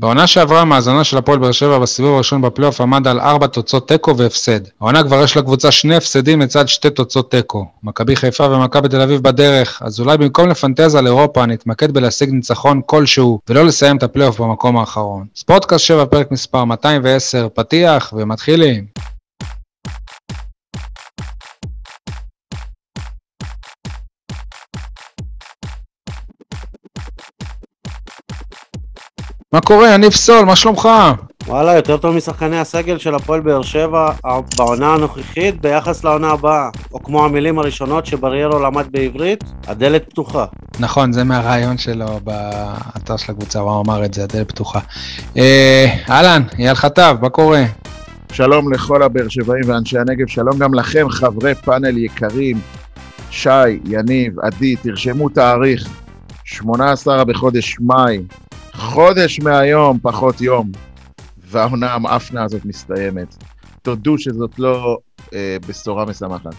בעונה שעברה המאזנה של הפועל באר שבע בסיבוב הראשון בפלייאוף עמד על ארבע תוצאות תיקו והפסד. העונה כבר יש לקבוצה שני הפסדים לצד שתי תוצאות תיקו. מכבי חיפה ומכבי תל אביב בדרך, אז אולי במקום לפנטז על אירופה נתמקד בלהשיג ניצחון כלשהו, ולא לסיים את הפלייאוף במקום האחרון. ספורטקאסט 7 פרק מספר 210, פתיח ומתחילים. מה קורה, יניב סול, מה שלומך? וואלה, יותר טוב משחקני הסגל של הפועל באר שבע בעונה הנוכחית ביחס לעונה הבאה. או כמו המילים הראשונות שבריארו למד בעברית, הדלת פתוחה. נכון, זה מהרעיון שלו באתר של הקבוצה, הוא אמר את זה, הדלת פתוחה. אה, אהלן, אייל חטב, מה קורה? שלום לכל הבאר שבעים ואנשי הנגב, שלום גם לכם, חברי פאנל יקרים, שי, יניב, עדי, תרשמו תאריך, 18 בחודש מאי חודש מהיום, פחות יום, והעונה המאפנה הזאת מסתיימת. תודו שזאת לא אה, בשורה משמחת.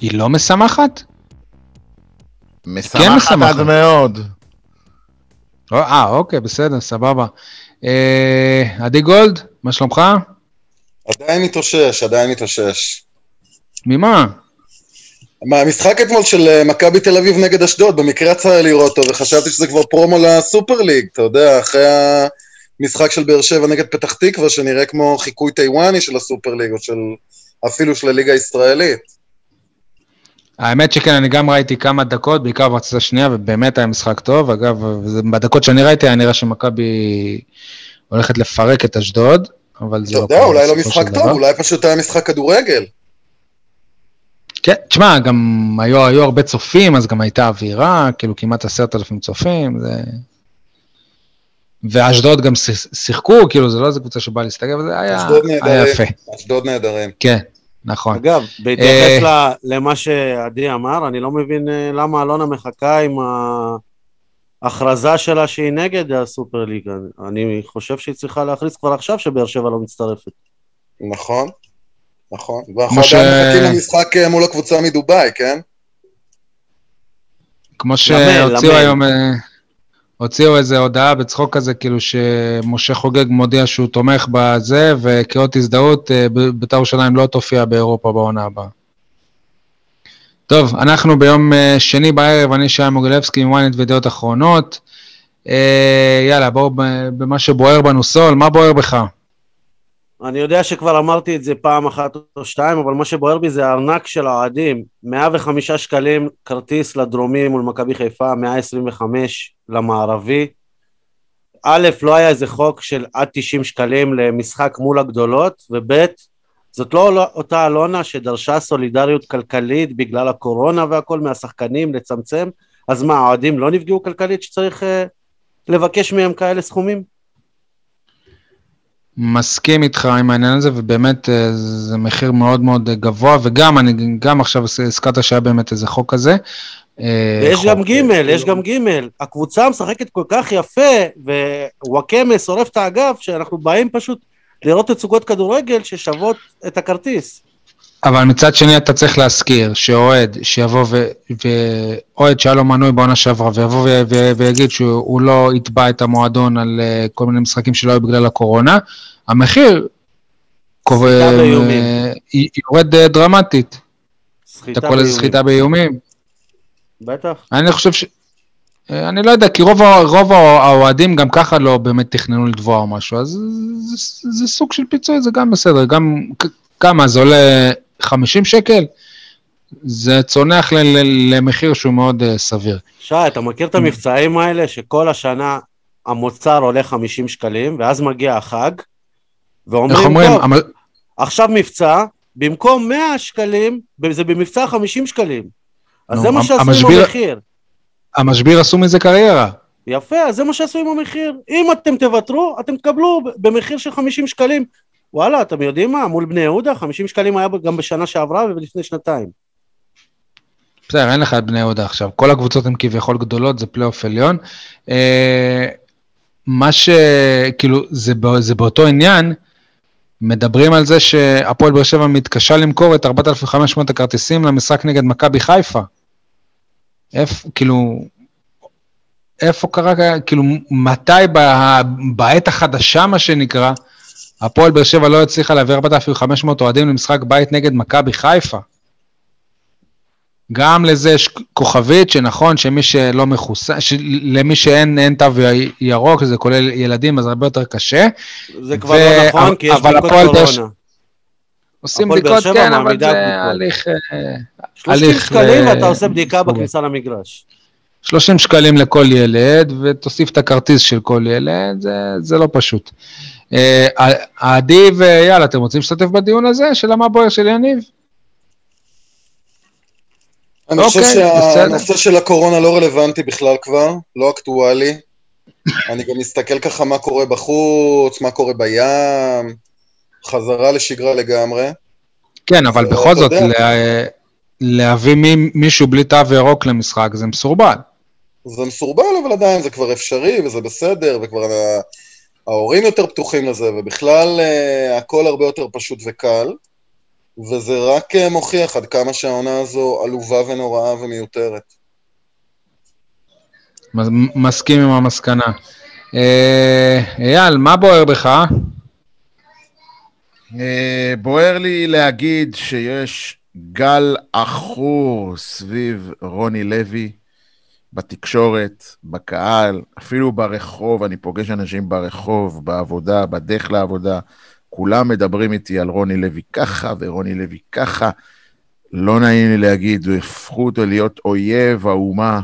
היא לא משמחת? משמחת כן משמחת עד מאוד. אה, אוקיי, בסדר, סבבה. אה, עדי גולד, מה שלומך? עדיין מתאושש, עדיין מתאושש. ממה? מהמשחק אתמול של אה, מכבי תל אביב נגד אשדוד, במקרה יצא לי לראות אותו, וחשבתי שזה כבר פרומו לסופר ליג, אתה יודע, אחרי המשחק של באר שבע נגד פתח תקווה, שנראה כמו חיקוי טיוואני של הסופר ליג, או של, אפילו של הליגה הישראלית. האמת שכן, אני גם ראיתי כמה דקות, בעיקר במחצית השנייה, ובאמת היה משחק טוב. אגב, בדקות שאני ראיתי היה נראה שמכבי הולכת לפרק את אשדוד, אבל זה לא... אתה יודע, אולי לא משחק טוב, אולי פשוט היה משחק כדורגל. כן, תשמע, גם היו, היו הרבה צופים, אז גם הייתה אווירה, כאילו כמעט עשרת אלפים צופים, זה... ואשדוד גם שיחקו, כאילו זה לא איזה קבוצה שבאה אבל זה היה, היה יפה. אשדוד נהדרים. כן, נכון. אגב, בהתייחס אה, למה שעדי אמר, אני לא מבין אה, למה אלונה מחכה עם ההכרזה שלה שהיא נגד הסופר ליגה. אני חושב שהיא צריכה להכריז כבר עכשיו שבאר שבע לא מצטרפת. נכון. נכון, ואנחנו עדיין מחכים למשחק אה, מול הקבוצה מדובאי, כן? כמו שהוציאו היום, אה, הוציאו איזה הודעה בצחוק כזה, כאילו שמשה חוגג מודיע שהוא תומך בזה, וכאות הזדהות, אה, בית"ר ירושלים לא תופיע באירופה בעונה הבאה. טוב, אנחנו ביום שני בערב, אני שי מוגילבסקי עם ynet וידיעות אחרונות. יאללה, בואו במה שבוער בנו סול, מה בוער בך? אני יודע שכבר אמרתי את זה פעם אחת או שתיים, אבל מה שבוער בי זה הארנק של האוהדים. 105 שקלים כרטיס לדרומי מול מכבי חיפה, 125 למערבי. א', לא היה איזה חוק של עד 90 שקלים למשחק מול הגדולות, וב', זאת לא אותה אלונה שדרשה סולידריות כלכלית בגלל הקורונה והכל מהשחקנים לצמצם, אז מה, האוהדים לא נפגעו כלכלית שצריך uh, לבקש מהם כאלה סכומים? מסכים איתך עם העניין הזה, ובאמת אה, זה מחיר מאוד מאוד גבוה, וגם, אני גם עכשיו הזכרת שהיה באמת איזה חוק כזה. אה, ויש גם גימל, יש גם גימל. הקבוצה משחקת כל כך יפה, ווואקמה שורף את האגף, שאנחנו באים פשוט לראות תצוגות כדורגל ששוות את הכרטיס. אבל מצד שני אתה צריך להזכיר שאוהד שיבוא ואוהד שהיה לו מנוי בעונה שעברה ויבוא ויגיד שהוא לא יתבע את המועדון על אה, כל מיני משחקים שלא היו בגלל הקורונה, המחיר אה, יורד אה, דרמטית. אתה קורא לזה סחיטה באיומים? בטח. אני חושב ש... אני לא יודע, כי רוב, רוב האוהדים גם ככה לא באמת תכננו לתבוע או משהו, אז זה, זה סוג של פיצוי, זה גם בסדר, גם כמה, זה עולה 50 שקל? זה צונח למחיר שהוא מאוד uh, סביר. שי, אתה מכיר את המבצעים האלה שכל השנה המוצר עולה 50 שקלים, ואז מגיע החג, ואומרים, אומרים, טוב, המ... עכשיו מבצע, במקום 100 שקלים, זה במבצע 50 שקלים. אז נו, זה מה שעשו המשביר... עם המחיר. המשביר עשו מזה קריירה. יפה, אז זה מה שעשו עם המחיר. אם אתם תוותרו, אתם תקבלו במחיר של 50 שקלים. וואלה, אתם יודעים מה? מול בני יהודה, 50 שקלים היה גם בשנה שעברה ולפני שנתיים. בסדר, אין לך את בני יהודה עכשיו. כל הקבוצות הן כביכול גדולות, זה פלייאוף עליון. אה, מה ש... כאילו, זה, זה באותו עניין, מדברים על זה שהפועל באר שבע מתקשה למכור את 4,500 הכרטיסים למשחק נגד מכבי חיפה. איפה, כאילו, איפה קרה, כאילו, מתי בעת החדשה, מה שנקרא, הפועל באר שבע לא הצליחה להביא 4,500 אוהדים למשחק בית נגד מכבי חיפה. גם לזה יש כוכבית, שנכון שמי שלא מחוסן, למי שאין אין תו ירוק, זה כולל ילדים, אז הרבה יותר קשה. זה כבר לא נכון, כי יש בדיקות באר ש- קורונה. עושים בדיקות, כן, אבל זה. הליך... אה, 30 הליך שקלים ואתה עושה בדיקה. בכניסה למגרש. 30 שקלים לכל ילד, ותוסיף את הכרטיס של כל ילד, זה, זה לא פשוט. אה, עדי ויאללה, אתם רוצים להשתתף בדיון הזה של בוער של יניב? אני חושב אוקיי, שהנושא של הקורונה לא רלוונטי בכלל כבר, לא אקטואלי. אני גם מסתכל ככה מה קורה בחוץ, מה קורה בים, חזרה לשגרה לגמרי. כן, אבל בכל זאת, להביא מי, מישהו בלי תו ירוק למשחק זה מסורבל. זה מסורבל, אבל עדיין זה כבר אפשרי, וזה בסדר, וכבר ההורים יותר פתוחים לזה, ובכלל אה, הכל הרבה יותר פשוט וקל, וזה רק אה, מוכיח עד כמה שהעונה הזו עלובה ונוראה ומיותרת. מסכים עם המסקנה. אה, אייל, מה בוער בך? בוער לי להגיד שיש גל עכור סביב רוני לוי בתקשורת, בקהל, אפילו ברחוב, אני פוגש אנשים ברחוב, בעבודה, בדרך לעבודה, כולם מדברים איתי על רוני לוי ככה ורוני לוי ככה. לא נעים לי להגיד, הפכו אותו להיות אויב האומה.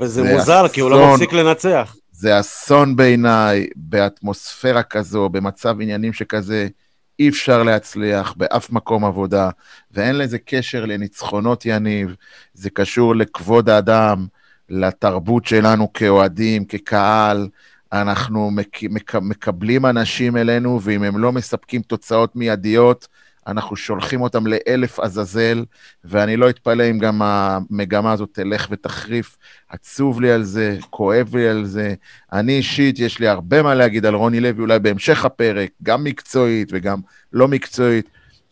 וזה זה מוזר, כי הוא לא אסון. מפסיק לנצח. זה אסון בעיניי, באטמוספירה כזו, במצב עניינים שכזה, אי אפשר להצליח באף מקום עבודה, ואין לזה קשר לניצחונות יניב, זה קשור לכבוד האדם, לתרבות שלנו כאוהדים, כקהל. אנחנו מק, מק, מקבלים אנשים אלינו, ואם הם לא מספקים תוצאות מיידיות, אנחנו שולחים אותם לאלף עזאזל, ואני לא אתפלא אם גם המגמה הזאת תלך ותחריף. עצוב לי על זה, כואב לי על זה. אני אישית, יש לי הרבה מה להגיד על רוני לוי, אולי בהמשך הפרק, גם מקצועית וגם לא מקצועית,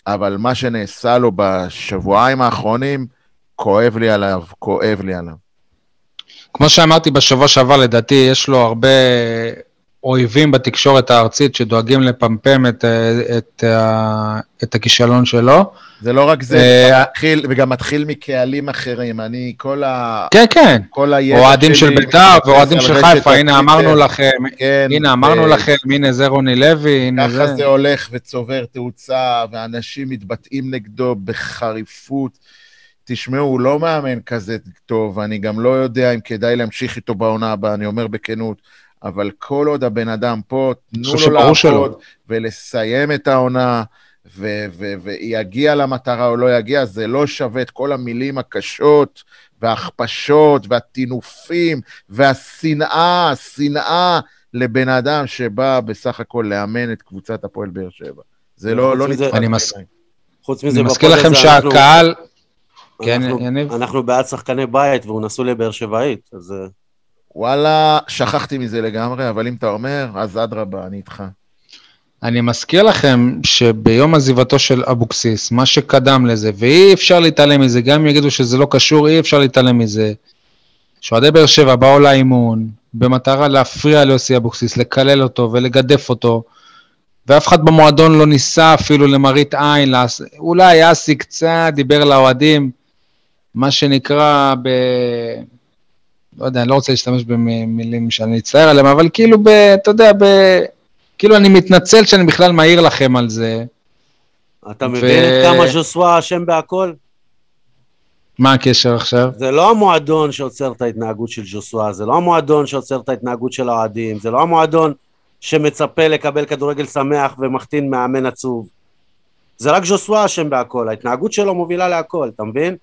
אבל מה שנעשה לו בשבועיים האחרונים, כואב לי עליו, כואב לי עליו. כמו שאמרתי בשבוע שעבר, לדעתי יש לו הרבה אויבים בתקשורת הארצית שדואגים לפמפם את, אה, את, ה- את הכישלון שלו. זה לא רק זה, אה, זה מתחיל, וגם מתחיל מקהלים אחרים. אני, כל ה... כן, כן. כל הידע אוהדים של שלי בית"ר מתבסס ואוהדים של חיפה, הנה. אמרנו לכם, כן, הנה אמרנו לכם, הנה זה רוני לוי, הנה ככה זה. זה הולך וצובר תאוצה, ואנשים מתבטאים נגדו בחריפות. תשמעו, הוא לא מאמן כזה טוב, אני גם לא יודע אם כדאי להמשיך איתו בעונה הבאה, אני אומר בכנות, אבל כל עוד הבן אדם פה, תנו לו לעבוד שלא. ולסיים את העונה, ויגיע למטרה או לא יגיע, זה לא שווה את כל המילים הקשות וההכפשות והטינופים והשנאה, השנאה לבן אדם שבא בסך הכל לאמן את קבוצת הפועל באר שבע. זה לא, לא נתפס אני מס- בעיניי. חוץ מזה, אני מזכיר לכם שהקהל, כן, אנחנו- יניב? אנחנו בעד שחקני בית והוא נשוי לבאר שבעית, אז אה, וואלה, שכחתי מזה לגמרי, אבל אם אתה אומר, אז אדרבה, אני איתך. אני מזכיר לכם שביום עזיבתו של אבוקסיס, מה שקדם לזה, ואי אפשר להתעלם מזה, גם אם יגידו שזה לא קשור, אי אפשר להתעלם מזה, שאוהדי באר שבע באו לאימון, במטרה להפריע ליוסי אבוקסיס, לקלל אותו ולגדף אותו, ואף אחד במועדון לא ניסה אפילו למראית עין, לעש... אולי אסי קצת דיבר לאוהדים, מה שנקרא ב... לא יודע, אני לא רוצה להשתמש במילים שאני אצטער עליהם, אבל כאילו, ב... אתה יודע, ב... כאילו אני מתנצל שאני בכלל מעיר לכם על זה. אתה ו- מבין את כמה ז'וסווה אשם בהכל? מה הקשר עכשיו? זה לא המועדון שעוצר את ההתנהגות של ז'וסווה, זה לא המועדון שעוצר את ההתנהגות של האוהדים, זה לא המועדון שמצפה לקבל כדורגל שמח ומחתין מאמן עצוב. זה רק ז'וסווה אשם בהכל, ההתנהגות שלו מובילה להכל, אתה מבין?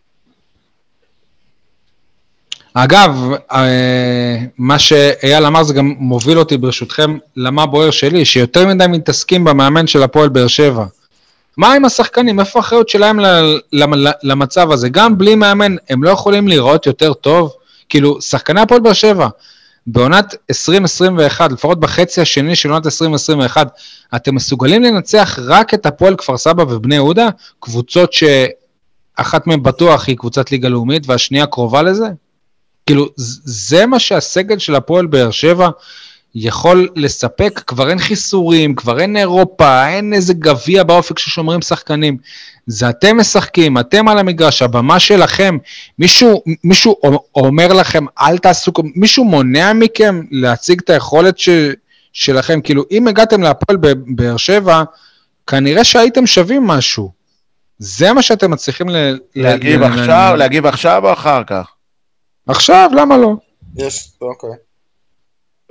אגב, אה, מה שאייל אמר זה גם מוביל אותי ברשותכם למה בוער שלי, שיותר מדי מתעסקים במאמן של הפועל באר שבע. מה עם השחקנים? איפה האחריות שלהם למצב הזה? גם בלי מאמן, הם לא יכולים להיראות יותר טוב? כאילו, שחקני הפועל באר שבע, בעונת 2021, לפחות בחצי השני של עונת 2021, אתם מסוגלים לנצח רק את הפועל כפר סבא ובני יהודה? קבוצות שאחת מהן בטוח היא קבוצת ליגה לאומית והשנייה קרובה לזה? כאילו, זה מה שהסגל של הפועל באר שבע יכול לספק, כבר אין חיסורים, כבר אין אירופה, אין איזה גביע באופק ששומרים שחקנים. זה אתם משחקים, אתם על המגרש, הבמה שלכם. מישהו, מישהו אומר לכם, אל תעשו, מישהו מונע מכם להציג את היכולת ש, שלכם. כאילו, אם הגעתם להפועל בבאר שבע, כנראה שהייתם שווים משהו. זה מה שאתם מצליחים ל... להגיב ל- עכשיו, להגיב עכשיו או אחר כך? עכשיו, למה לא? יש, אוקיי.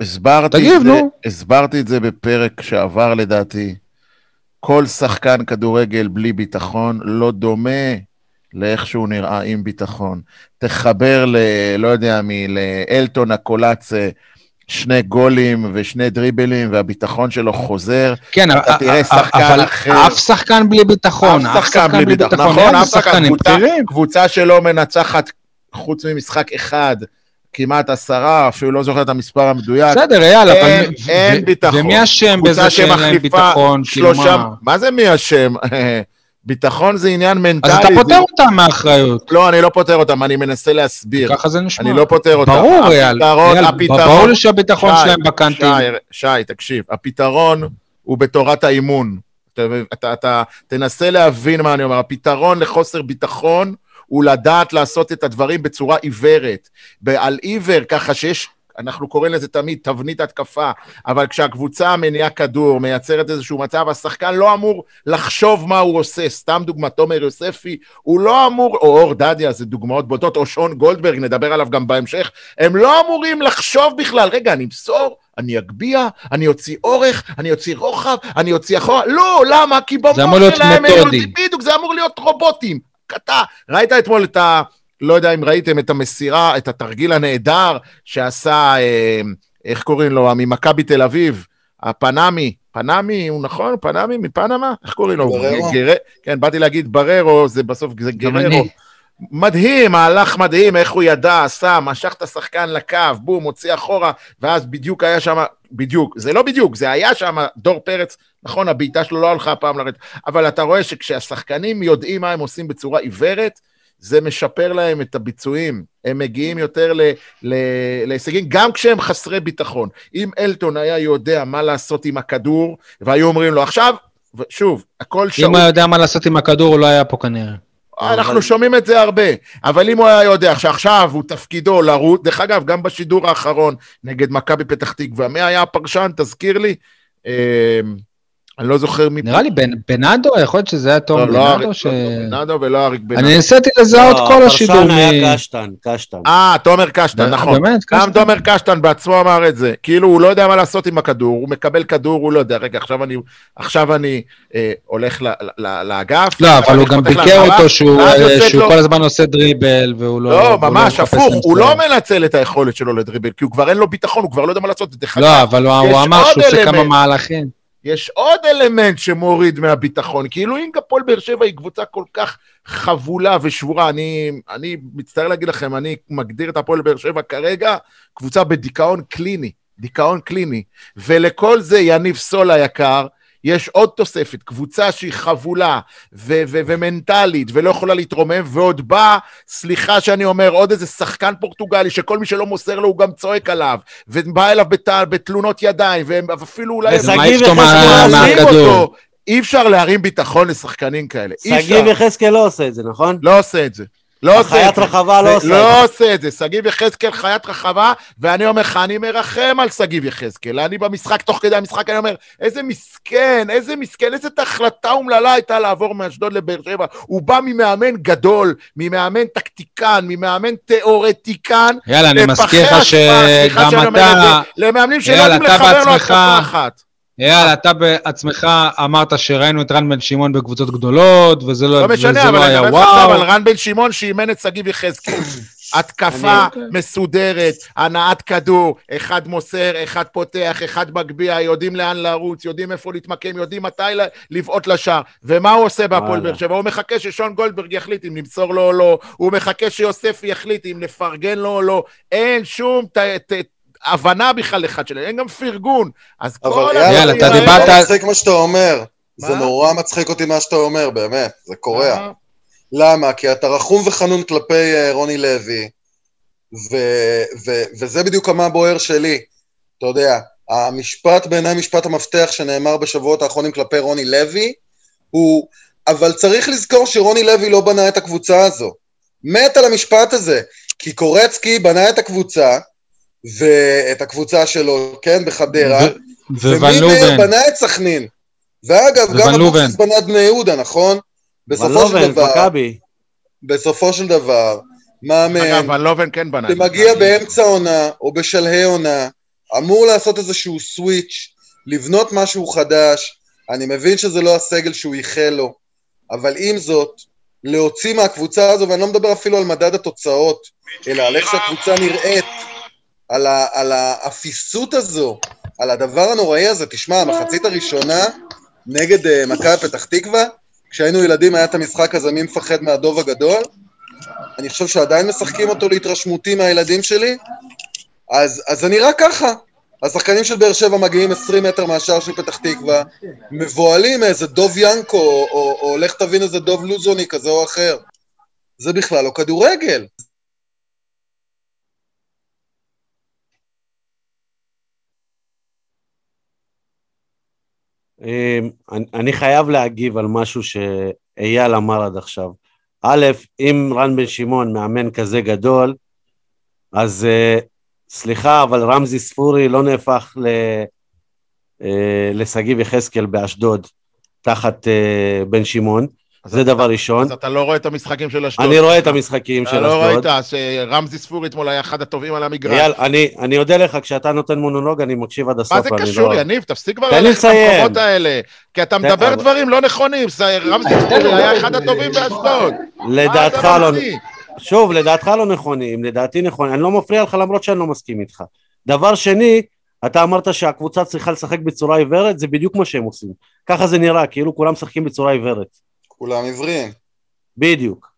הסברתי תגיב, את זה, נו. הסברתי את זה בפרק שעבר לדעתי. כל שחקן כדורגל בלי ביטחון לא דומה לאיך שהוא נראה עם ביטחון. תחבר ל... לא יודע מי, לאלטון הקולאצה, שני גולים ושני דריבלים, והביטחון שלו חוזר. כן, אתה תראה שחקן אבל אחר. אף שחקן בלי ביטחון, אף שחקן בלי ביטחון, נכון, אף שחקן. קבוצה שלא מנצחת חוץ ממשחק אחד, כמעט עשרה, אפילו לא זוכר את המספר המדויק. בסדר, אין- אבל... אין ו- ביטחון. ומי אשם בזה שאין להם ביטחון? כאילו שלושה... מה? מה זה מי אשם? ביטחון זה עניין מנטלי. אז אתה זה- פוטר אותם מהאחריות. לא, אני לא פותר אותם, אני מנסה להסביר. ככה זה נשמע. אני לא פותר אותם. ברור, אייל. הפתרון. ברור לי שהביטחון שלהם בקנטים. שי, שי, תקשיב, הפתרון הוא בתורת האימון. אתה, אתה, אתה תנסה להבין מה אני אומר. הפתרון לחוסר ביטחון הוא לדעת לעשות את הדברים בצורה עיוורת. על עיוור, ככה שיש, אנחנו קוראים לזה תמיד תבנית התקפה, אבל כשהקבוצה מניעה כדור, מייצרת איזשהו מצב, השחקן לא אמור לחשוב מה הוא עושה. סתם דוגמא, תומר יוספי, הוא לא אמור, או אור דדיה, זה דוגמאות בוטות, או שון גולדברג, נדבר עליו גם בהמשך, הם לא אמורים לחשוב בכלל, רגע, אני אמסור, אני אגביה, אני אוציא אורך, אני אוציא רוחב, אני אוציא אחורה, לא, למה? כי במוח שלהם, הם-. בדיוק, זה אמור להיות רובוטים. קטע. ראית אתמול את ה... לא יודע אם ראיתם את המסירה, את התרגיל הנהדר שעשה, אה, איך קוראים לו, ממכבי תל אביב, הפנמי, פנמי, הוא נכון? פנמי מפנמה? איך קוראים לו? בררו. גר... כן, באתי להגיד בררו, זה בסוף, זה גררו. מדהים, מהלך מדהים, איך הוא ידע, עשה, משך את השחקן לקו, בום, הוציא אחורה, ואז בדיוק היה שם, בדיוק, זה לא בדיוק, זה היה שם דור פרץ, נכון, הבעיטה שלו לא הלכה הפעם לרדת, אבל אתה רואה שכשהשחקנים יודעים מה הם עושים בצורה עיוורת, זה משפר להם את הביצועים, הם מגיעים יותר ל- ל- להישגים, גם כשהם חסרי ביטחון. אם אלטון היה יודע מה לעשות עם הכדור, והיו אומרים לו, עכשיו, שוב, הכל שאול. אם הוא יודע מה לעשות עם הכדור, הוא לא היה פה כנראה. אנחנו אבל- שומעים את זה הרבה, אבל אם הוא היה יודע שעכשיו הוא תפקידו לרוץ, דרך אגב, גם בשידור האחרון נגד מכבי פתח תקווה, מי היה הפרשן? תזכיר לי. אני לא זוכר מי... נראה לי בנאדו, יכול להיות שזה היה תום לא, לא בנאדו, ש... בנאדו ולא אריק בנאדו. אני ניסיתי לזהות לא, כל השידור הפרשן מ... היה קשטן, קשטן. אה, תומר קשטן, נכון. באמת? גם קשטן? תומר קשטן בעצמו אמר את זה. כאילו, הוא לא יודע מה לעשות עם הכדור, הוא מקבל כדור, הוא לא יודע. רגע, עכשיו אני, עכשיו אני אה, הולך ל- ל- לאגף. לא, אבל הוא גם ביקר אותו שהוא אה, יוצאת שהוא לו- כל הזמן עושה דריבל, והוא לא... לא, ממש, הפוך, הוא לא. מנצל את היכולת שלו לדריבל, כי הוא כבר אין לו ביטחון, הוא כבר לא יודע מה לעשות. לא, אבל הוא אמר שהוא עושה כמה. מהלכים. יש עוד אלמנט שמוריד מהביטחון, כאילו אם הפועל באר שבע היא קבוצה כל כך חבולה ושבורה, אני, אני מצטער להגיד לכם, אני מגדיר את הפועל באר שבע כרגע קבוצה בדיכאון קליני, דיכאון קליני, ולכל זה, יניב סול היקר, יש עוד תוספת, קבוצה שהיא חבולה ו- ו- ומנטלית ולא יכולה להתרומם, ועוד בא, סליחה שאני אומר, עוד איזה שחקן פורטוגלי שכל מי שלא מוסר לו הוא גם צועק עליו, ובא אליו בת- בתלונות ידיים, ואפילו אולי... ושגיב יחזקאל לא. אי אפשר להרים ביטחון לשחקנים כאלה. אי שגיב אפשר. יחזקאל לא עושה את זה, נכון? לא עושה את זה. לא עושה את זה. רחבה לא עושה את לא עושה את זה. שגיב יחזקאל חיית רחבה, ואני אומר לך, אני מרחם על שגיב יחזקאל. אני במשחק, תוך כדי המשחק, אני אומר, איזה מסכן, איזה מסכן, איזה החלטה אומללה הייתה לעבור מאשדוד לבאר שבע. הוא בא ממאמן גדול, ממאמן טקטיקן, ממאמן תיאורטיקן. יאללה, אני מזכיר לך שגם את אתה... זה, למאמנים שלא יודעים לחבר לו בעצמך- התקפה אחת. יאללה, אתה בעצמך אמרת שראינו את רן בן שמעון בקבוצות גדולות, וזה לא לא משנה, וזה אבל לא אני היה מדבר לך עכשיו וואו. על רן בן שמעון שאימן את שגיב יחזקאל. התקפה אני- מסודרת, הנעת כדור, אחד מוסר, אחד פותח, אחד מגביה, יודעים לאן לרוץ, יודעים איפה להתמקם, יודעים מתי לבעוט לשער. ומה הוא עושה בהפועל. באר שבע? הוא מחכה ששון גולדברג יחליט אם למסור לו או לא, הוא מחכה שיוסף יחליט אם לפרגן לו או לא. אין שום ת- ת- הבנה בכלל אחד שלהם, אין גם פרגון. אז כל אבל יאללה, אתה דיברת- זה מצחיק מה שאתה אומר. זה? נורא מצחיק אותי מה שאתה אומר, באמת. זה קורע. למה? כי אתה רחום וחנון כלפי אה, רוני לוי, ו- ו- וזה בדיוק המה בוער שלי. אתה יודע, המשפט בעיניי משפט המפתח שנאמר בשבועות האחרונים כלפי רוני לוי, הוא, אבל צריך לזכור שרוני לוי לא בנה את הקבוצה הזו. מת על המשפט הזה, כי קורצקי בנה את הקבוצה, ואת הקבוצה שלו, כן, בחדרה, ומימר לובן. בנה את סכנין. ואגב, גם. אבוקסיס בנה את בני יהודה, נכון? בסופו של דבר, מכבי. בסופו של דבר, מאמן אגב, ולובן כן בנה. שמגיע. באמצע עונה או בשלהי עונה, אמור לעשות איזשהו סוויץ', לבנות משהו חדש. אני מבין שזה לא הסגל שהוא ייחל לו, אבל עם זאת, להוציא מהקבוצה הזו, ואני לא מדבר אפילו על מדד התוצאות, אלא על איך שהקבוצה נראית, על, ה, על האפיסות הזו, על הדבר הנוראי הזה. תשמע, המחצית הראשונה נגד uh, מכבי פתח תקווה, כשהיינו ילדים היה את המשחק הזה, מי מפחד מהדוב הגדול? אני חושב שעדיין משחקים אותו להתרשמותי מהילדים שלי, אז, אז זה נראה ככה. השחקנים של באר שבע מגיעים 20 מטר מהשער של פתח תקווה, מבוהלים מאיזה דוב ינקו, או, או, או לך תבין איזה דוב לוזוני כזה או אחר. זה בכלל לא כדורגל. אני- אני חייב להגיב על משהו שאייל אמר עד עכשיו. א', אם רן בן שמעון מאמן כזה גדול, אז אה, סליחה, אבל רמזי ספורי לא נהפך אה, לשגיב יחזקאל באשדוד תחת אה, בן שמעון, זה אתה- דבר ראשון. אז אתה לא רואה את המשחקים של אשדוד. אני רואה את המשחקים אתה של לא אשדוד. ראית שרמזי ספורי אתמול היה אחד הטובים על המגרש. אייל, אני, אני אודה לך, כשאתה נותן מונולוג, אני מקשיב עד הסוף. מה זה קשור, לא... יניב? תפסיק כבר ללכת. למקומות האלה. כי אתה מדבר דברים לא נכונים. רמזי ספורי היה אחד הטובים באשדוד. לדעתך אתה לא... שוב, לדעתך לא נכונים, לדעתי נכון, אני לא מפריע לך למרות שאני לא מסכים איתך. דבר שני, אתה אמרת שהקבוצה צריכה לשחק בצורה עיוורת, זה בדיוק מה שהם עושים. ככה זה נראה, כאילו כולם משחקים בצורה עיוורת. כולם עיוורים. בדיוק.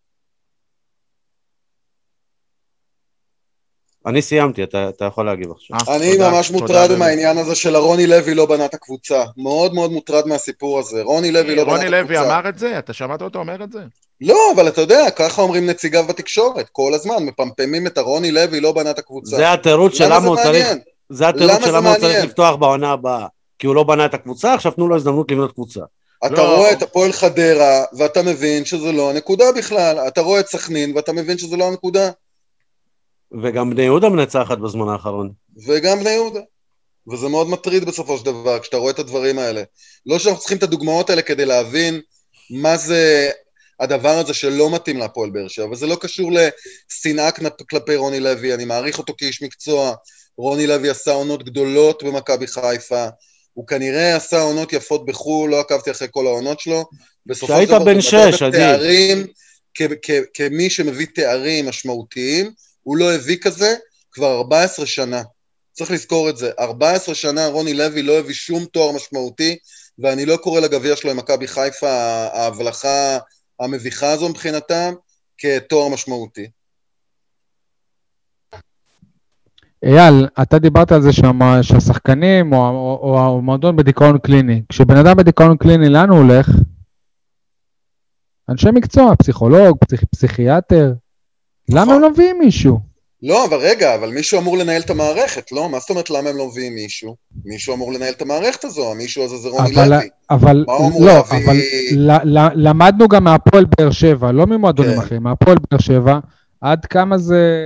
אני סיימתי, אתה, אתה יכול להגיב עכשיו. אה, אני תודה, ממש תודה, מוטרד באמת. מהעניין הזה של הרוני לוי לא בנה את הקבוצה. מאוד מאוד מוטרד מהסיפור הזה. רוני לוי לא בנה את רוני הקבוצה. לוי אמר את זה? אתה שמעת אותו אומר את זה? לא, אבל אתה יודע, ככה אומרים נציגיו בתקשורת. כל הזמן מפמפמים את הרוני לוי לא בנה את הקבוצה. זה התירוץ של למה הוא צריך? זה התירוץ למה של למה הוא צריך? לפתוח בעונה הבאה. כי הוא לא בנה את הקבוצה, עכשיו תנו לו הזדמנות לבנות קבוצה. אתה לא. רואה את הפועל חדרה, ואתה מבין שזה לא הנקודה בכלל. אתה רואה את סכנין, ואתה מבין שזה לא הנקודה. וגם בני יהודה מנצחת בזמן האחרון. וגם בני יהודה. וזה מאוד מטריד בסופו של דבר, כשאתה רואה את הדברים האלה. לא שאנחנו צריכים את הדוגמאות האלה כדי להבין מה זה הדבר הזה שלא מתאים להפועל באר שבע, וזה לא קשור לשנאה כלפי רוני לוי, אני מעריך אותו כאיש מקצוע. רוני לוי עשה עונות גדולות במכבי חיפה, הוא כנראה עשה עונות יפות בחו"ל, לא עקבתי אחרי כל העונות שלו. כשהיית בן שש, עדי. כ- כמי שמביא תארים משמעותיים, הוא לא הביא כזה כבר 14 שנה. צריך לזכור את זה. 14 שנה רוני לוי לא הביא שום תואר משמעותי, ואני לא קורא לגביע שלו עם מכבי חיפה, ההבלחה המביכה הזו מבחינתם, כתואר משמעותי. אייל, אתה דיברת על זה שהמ- שהשחקנים או, או, או המועדון בדיכאון קליני. כשבן אדם בדיכאון קליני, לאן הוא הולך? אנשי מקצוע, פסיכולוג, פסיכ, פסיכיאטר. למה נכון. הם לא מביאים מישהו? לא, אבל רגע, אבל מישהו אמור לנהל את המערכת, לא? מה זאת אומרת למה הם לא מביאים מישהו? מישהו אמור לנהל את המערכת הזו, המישהו הזה זה רוני לוי. אבל, לא, להביא? אבל ל, ל, למדנו גם מהפועל באר שבע, לא ממועדונים כן. אחרים, מהפועל באר שבע, עד כמה זה,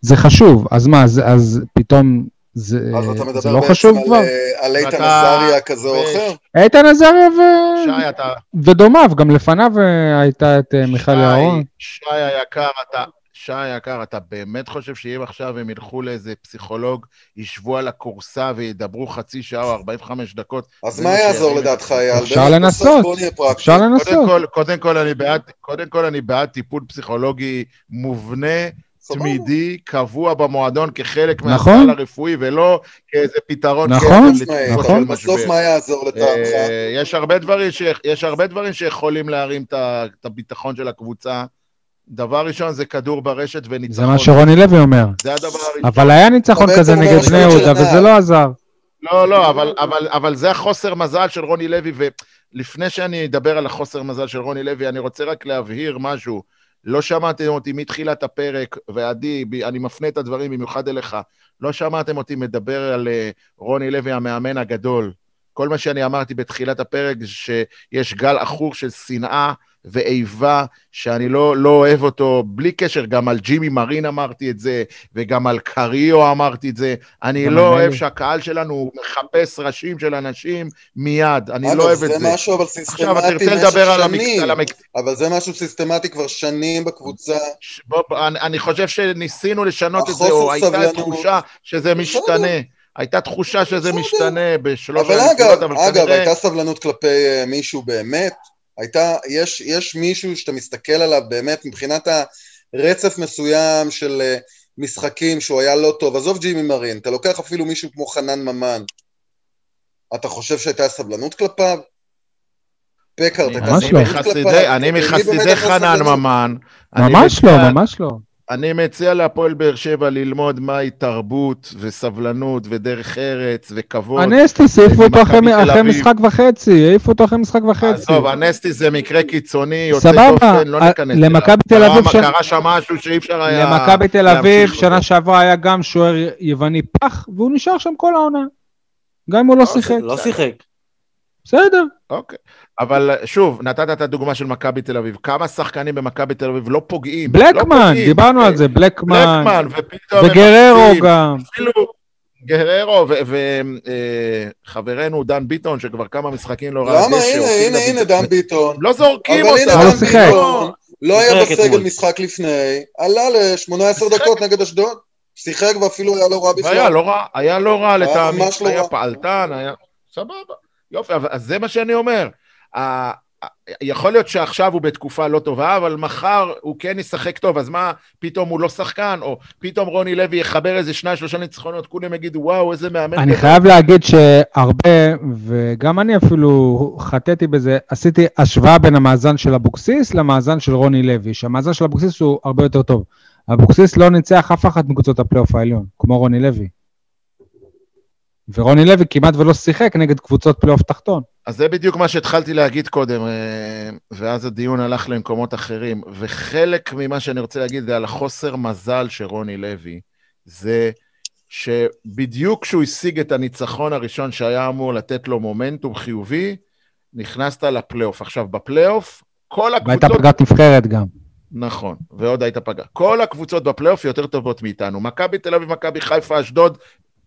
זה חשוב. אז מה, אז, אז פתאום זה, אז אתה זה מדבר לא חשוב על, כבר? אה, על איתן ואתה- עזריה כזה או ו- אחר? איתן עזריה ו... שי, אתה... ודומיו, גם לפניו אה, הייתה את אה, מיכל שי, ירון. שי היקר, אתה... שי היקר, אתה באמת חושב שאם עכשיו הם ילכו לאיזה פסיכולוג, ישבו על הכורסה וידברו חצי שעה או 45 דקות? אז מה יעזור לדעתך. אייל? אפשר לנסות. אפשר קודם לנסות. כל, קודם כל, קודם כל אני בעד טיפול פסיכולוגי מובנה. תמידי, קבוע במועדון כחלק נכון. מהסל הרפואי, ולא כאיזה פתרון נכון, נכון. של בסוף. מה יעזור לטעמך? אה, יש הרבה דברים ש- יש הרבה דברים שיכולים להרים את הביטחון של הקבוצה. דבר ראשון זה כדור ברשת וניצחון. זה מה שרוני לוי אומר. זה הדבר הראשון. אבל היה ניצחון כזה נגד בני משהו יהודה, וזה. לא עזר. לא, לא, אבל, אבל, אבל זה החוסר מזל של רוני לוי, ולפני שאני אדבר על החוסר מזל של רוני לוי, אני רוצה רק להבהיר משהו. לא שמעתם אותי מתחילת הפרק, ועדי, אני מפנה את הדברים במיוחד אליך, לא שמעתם אותי מדבר על אה, רוני לוי המאמן הגדול. כל מה שאני אמרתי בתחילת הפרק זה שיש גל עכור של שנאה ואיבה, שאני לא, לא אוהב אותו, בלי קשר, גם על ג'ימי מרין אמרתי את זה, וגם על קריו אמרתי את זה. אני לא על אוהב. שהקהל שלנו מחפש ראשים של אנשים מיד, אני אגב, לא אוהב את זה זה. משהו אבל סיסטמטי במשך לדבר על המק... שנים. על המק... אבל זה משהו סיסטמטי כבר שנים בקבוצה. ש- בוא, אני, אני חושב שניסינו לשנות את זה, או הייתה. תחושה שזה משתנה. הייתה תחושה שזה. משתנה בשלוש אבל אגב, אבל אגב, כנראה... הייתה סבלנות כלפי אה, מישהו באמת? הייתה, יש, יש מישהו שאתה מסתכל עליו באמת מבחינת הרצף מסוים של אה, משחקים שהוא היה לא טוב, עזוב ג'ימי מרין, אתה לוקח אפילו מישהו כמו חנן ממן, אתה חושב שהייתה סבלנות כלפיו? פקארט, אני- הייתה ממש אני לא. סבלנות מחסידי- כלפיו? אני מחסידי חנן? ממן. ממש לא, ממש לא. אני מציע להפועל באר שבע ללמוד מהי תרבות וסבלנות ודרך ארץ וכבוד. הנסטיס העיפו אותו אחרי אחרי. משחק וחצי, העיפו אותו אחרי משחק וחצי. עזוב, הנסטי זה מקרה קיצוני, יוצא סבבה, דופן, לא אה, ניכנס אליו. למכבי תל קרה- אביב קרה שם משהו שאי אפשר היה... למכבי תל אביב, שנה. שעברה היה גם שוער יווני פח, והוא נשאר שם כל העונה. גם אם הוא לא שיחק. לא שיחק. בסדר. אוקיי. אבל שוב, נתת את הדוגמה של מכבי תל אביב. כמה שחקנים במכבי תל אביב לא פוגעים. לא בלקמן, פוגעים. דיברנו על זה, בלקמן. בלקמן, ופתאום... וגררו. גם. אפילו גררו וחברנו דן ביטון, שכבר כמה משחקים לא ראה למה? דשא, הנה, עושים הנה, הנה, ביטון. דן ביטון. לא זורקים אבל אותם. הנה לא דן. ביטון, לא היה בסגל. משחק לפני, עלה ל-18 שיחק. דקות נגד אשדוד, שיחק ואפילו היה לא רע היה בכלל. לא רע, היה לא רע לטעמי, לא היה. פעלתן, היה... סבבה. יופי, אבל אז זה מה שאני אומר. ה- יכול להיות שעכשיו הוא בתקופה לא טובה, אבל מחר הוא כן ישחק טוב, אז מה, פתאום הוא לא שחקן, או פתאום רוני לוי יחבר איזה שניים, שלושה ניצחונות, כולם יגידו, וואו, איזה מאמן. אני גדול." חייב להגיד שהרבה, וגם אני אפילו חטאתי בזה, עשיתי השוואה בין המאזן של אבוקסיס למאזן של רוני לוי, שהמאזן של אבוקסיס הוא הרבה יותר טוב. אבוקסיס לא ניצח אף אחת מקבוצות הפלייאוף העליון, כמו רוני לוי. ורוני לוי כמעט ולא שיחק נגד קבוצות פלייאוף תחתון. אז זה בדיוק מה שהתחלתי להגיד קודם, אה, ואז הדיון הלך למקומות אחרים. וחלק ממה שאני רוצה להגיד זה על החוסר מזל של רוני לוי. זה שבדיוק כשהוא השיג את הניצחון הראשון שהיה אמור לתת לו מומנטום חיובי, נכנסת לפלייאוף. עכשיו, בפלייאוף, כל והייתה הקבוצות... פגרת נבחרת גם. נכון, ועוד היית פגע. כל הקבוצות בפלייאוף יותר טובות מאיתנו. מכבי תל אביב, מכבי חיפה, אשדוד,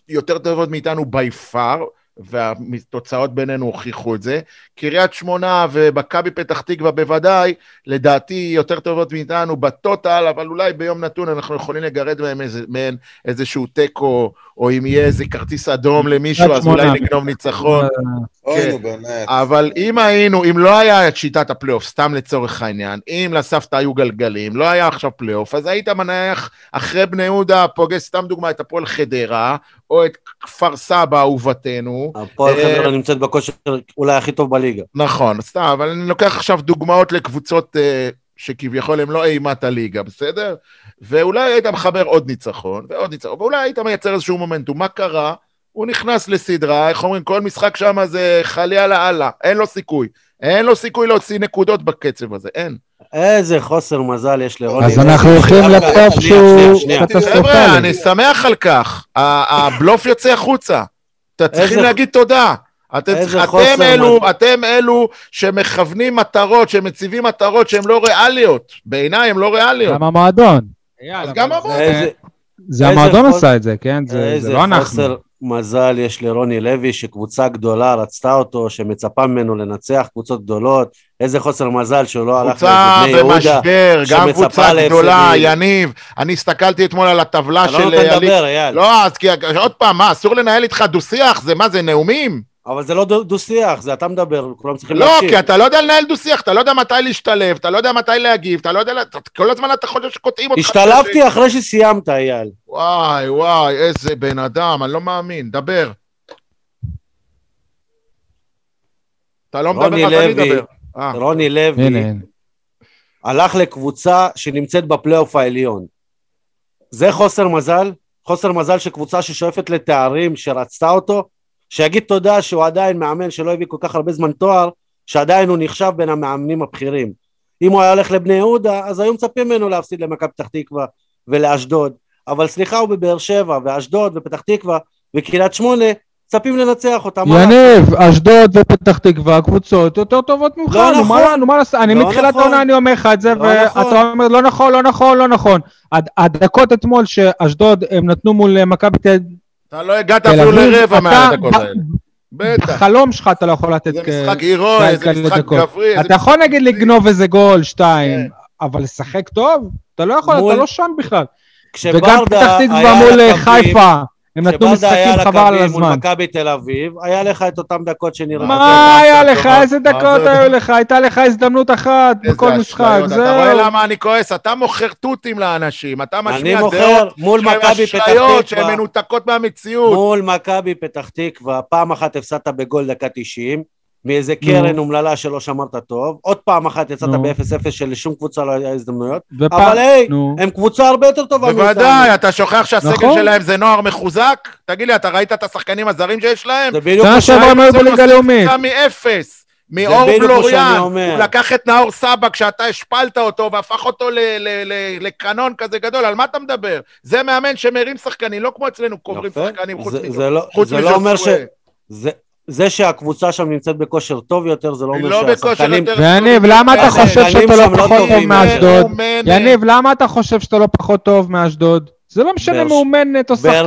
יותר טובות מאיתנו by far, והתוצאות בינינו הוכיחו את זה. קריית שמונה ומכבי פתח תקווה בוודאי, לדעתי יותר טובות מאיתנו בטוטל, אבל אולי ביום נתון אנחנו יכולים לגרד מהם איזה, מהן איזשהו תיקו, או אם יהיה איזה כרטיס אדום למישהו, אז אולי. נגנוב ניצחון. אוי, כן. נו, באמת. אבל אם היינו, אם לא היה את שיטת הפלייאוף, סתם לצורך העניין, אם לסבתא היו גלגלים, לא היה עכשיו פלייאוף, אז היית מניח אחרי בני יהודה, פוגש סתם דוגמא את הפועל חדרה, או את כפר סבא אהובתנו, הפועל אה, חדרה נמצאת בכושר אולי הכי טוב בליגה. נכון, סתם, אבל אני לוקח עכשיו דוגמאות לקבוצות אה, שכביכול הם לא אימת הליגה, בסדר? ואולי היית מחבר עוד ניצחון, ועוד ניצחון, ואולי היית מייצר איזשהו מומנטום. מה קרה? הוא נכנס לסדרה, איך אומרים, כל משחק שם זה חלי על האללה, אין לו סיכוי. אין לו סיכוי להוציא נקודות בקצב הזה, אין. איזה חוסר מזל יש לרוני. אז. אנחנו הולכים לפלייאוף שהוא שנייה. חבר'ה, קטסטרופלי. אני שמח על כך. ה- הבלוף יוצא החוצה. אתם צריכים להגיד תודה. אתם, איזה אתם, אלו, מזל. אתם אלו שמכוונים מטרות, שמציבים מטרות שהן לא ריאליות. בעיניי הן לא ריאליות. גם המועדון. אז גם המועדון. איזה- זה איזה המועדון חוס- עשה את זה, כן? זה זה איזה לא אנחנו. חוסר מזל יש לרוני לוי, שקבוצה גדולה רצתה אותו, שמצפה ממנו לנצח קבוצות גדולות. איזה חוסר מזל שהוא לא הלך קבוצה לבני יהודה. במשבר, גם קבוצה להפסדים. גדולה, יניב. אני הסתכלתי אתמול על הטבלה אתה לא של... נותן הליג- לדבר, אייל. לא, אז כי עוד פעם, מה, אסור לנהל איתך דו-שיח? זה מה, זה נאומים? אבל זה לא דו- דו-שיח, זה אתה מדבר, כולם צריכים לא, להקשיב. כי אתה לא יודע לנהל דו-שיח, אתה לא יודע מתי להשתלב, אתה לא יודע מתי להגיב, אתה לא יודע... כל הזמן אתה חושב שקוטעים אותך. השתלבתי אחרי שסיימת, אייל. וואי, וואי, איזה בן אדם, אני לא מאמין. דבר. אתה לא מדבר, רוני אז אני לוי. אדבר. רוני לוי. הלך לקבוצה שנמצאת בפלייאוף העליון. זה חוסר מזל? חוסר מזל שקבוצה ששואפת לתארים, שרצתה אותו, שיגיד תודה שהוא עדיין מאמן שלא הביא כל כך הרבה זמן תואר, שעדיין הוא נחשב בין המאמנים הבכירים. אם הוא היה הולך לבני יהודה, אז היו מצפים ממנו להפסיד למכבי פתח תקווה ולאשדוד. אבל סליחה, הוא בבאר שבע, ואשדוד, ופתח תקווה, וקריית שמונה, מצפים לנצח אותם. יניב, אשדוד ופתח תקווה, קבוצות יותר טובות ממך, לא נו, מה נכון. נו, מה לעשות? אני לא מתחילת נכון. העונה אני אומר לך את זה, לא נכון. ואתה אומר לא נכון, לא נכון, לא נכון. הד- הדקות אתמול שאשדוד הם נתנו מול מכבי אתה לא הגעת אפילו לרבע מהדקות האלה. בטח. בחלום שלך אתה לא יכול לתת זה כ- משחק הירואי, זה משחק. גברי. אתה יכול נגיד לגנוב איזה גול, שתיים, כן. אבל לשחק טוב? אתה לא יכול, אתה לא שם בכלל. וגם פתח תקווה מול אה, חיפה, הם נתנו משחקים חבל על הקווים מול הזמן. מכבי תל אביב, היה לך את אותם דקות שנראה. מה היה לך? איזה דקות? היו לך? הייתה לך הזדמנות אחת בכל משחק, אשליות. אתה רואה זהו. למה אני כועס? אתה מוכר תותים לאנשים, אתה משמיע דעות מול שהן שהן מנותקות מהמציאות. מול מכבי פתח תקווה, פעם אחת הפסדת בגול דקה 90, מאיזה קרן אומללה שלא שמרת טוב, עוד פעם אחת יצאת נו. ב-0-0 שלשום קבוצה לא היה הזדמנויות, אבל היי. הם קבוצה הרבה יותר טובה מאיתנו. בוודאי, אתה שוכח שהסגל נכון. שלהם זה נוער מחוזק? תגיד לי, אתה ראית את השחקנים הזרים שיש להם? זה בדיוק מה שאני היו זה בליגה לאומית. מאפס. מאור בדיוק מה שאני בלוריאן, אומר. הוא לקח את נאור סבא כשאתה השפלת אותו והפך אותו לקנון כזה גדול, על מה אתה מדבר? זה מאמן שמרים שחקנים, לא כמו אצלנו קוברים. שחקנים חוץ זה- מזה. זה לא- זה לא אומר ש... זה- שהקבוצה שם נמצאת בכושר טוב יותר, זה לא אומר לא שהשחקנים... טוב. למה אתה חושב שאתה לא לא פחות טוב. מאשדוד? יניב, למה אתה חושב שאתה לא פחות טוב מאשדוד? זה לא משנה מאומנת או שחקנים,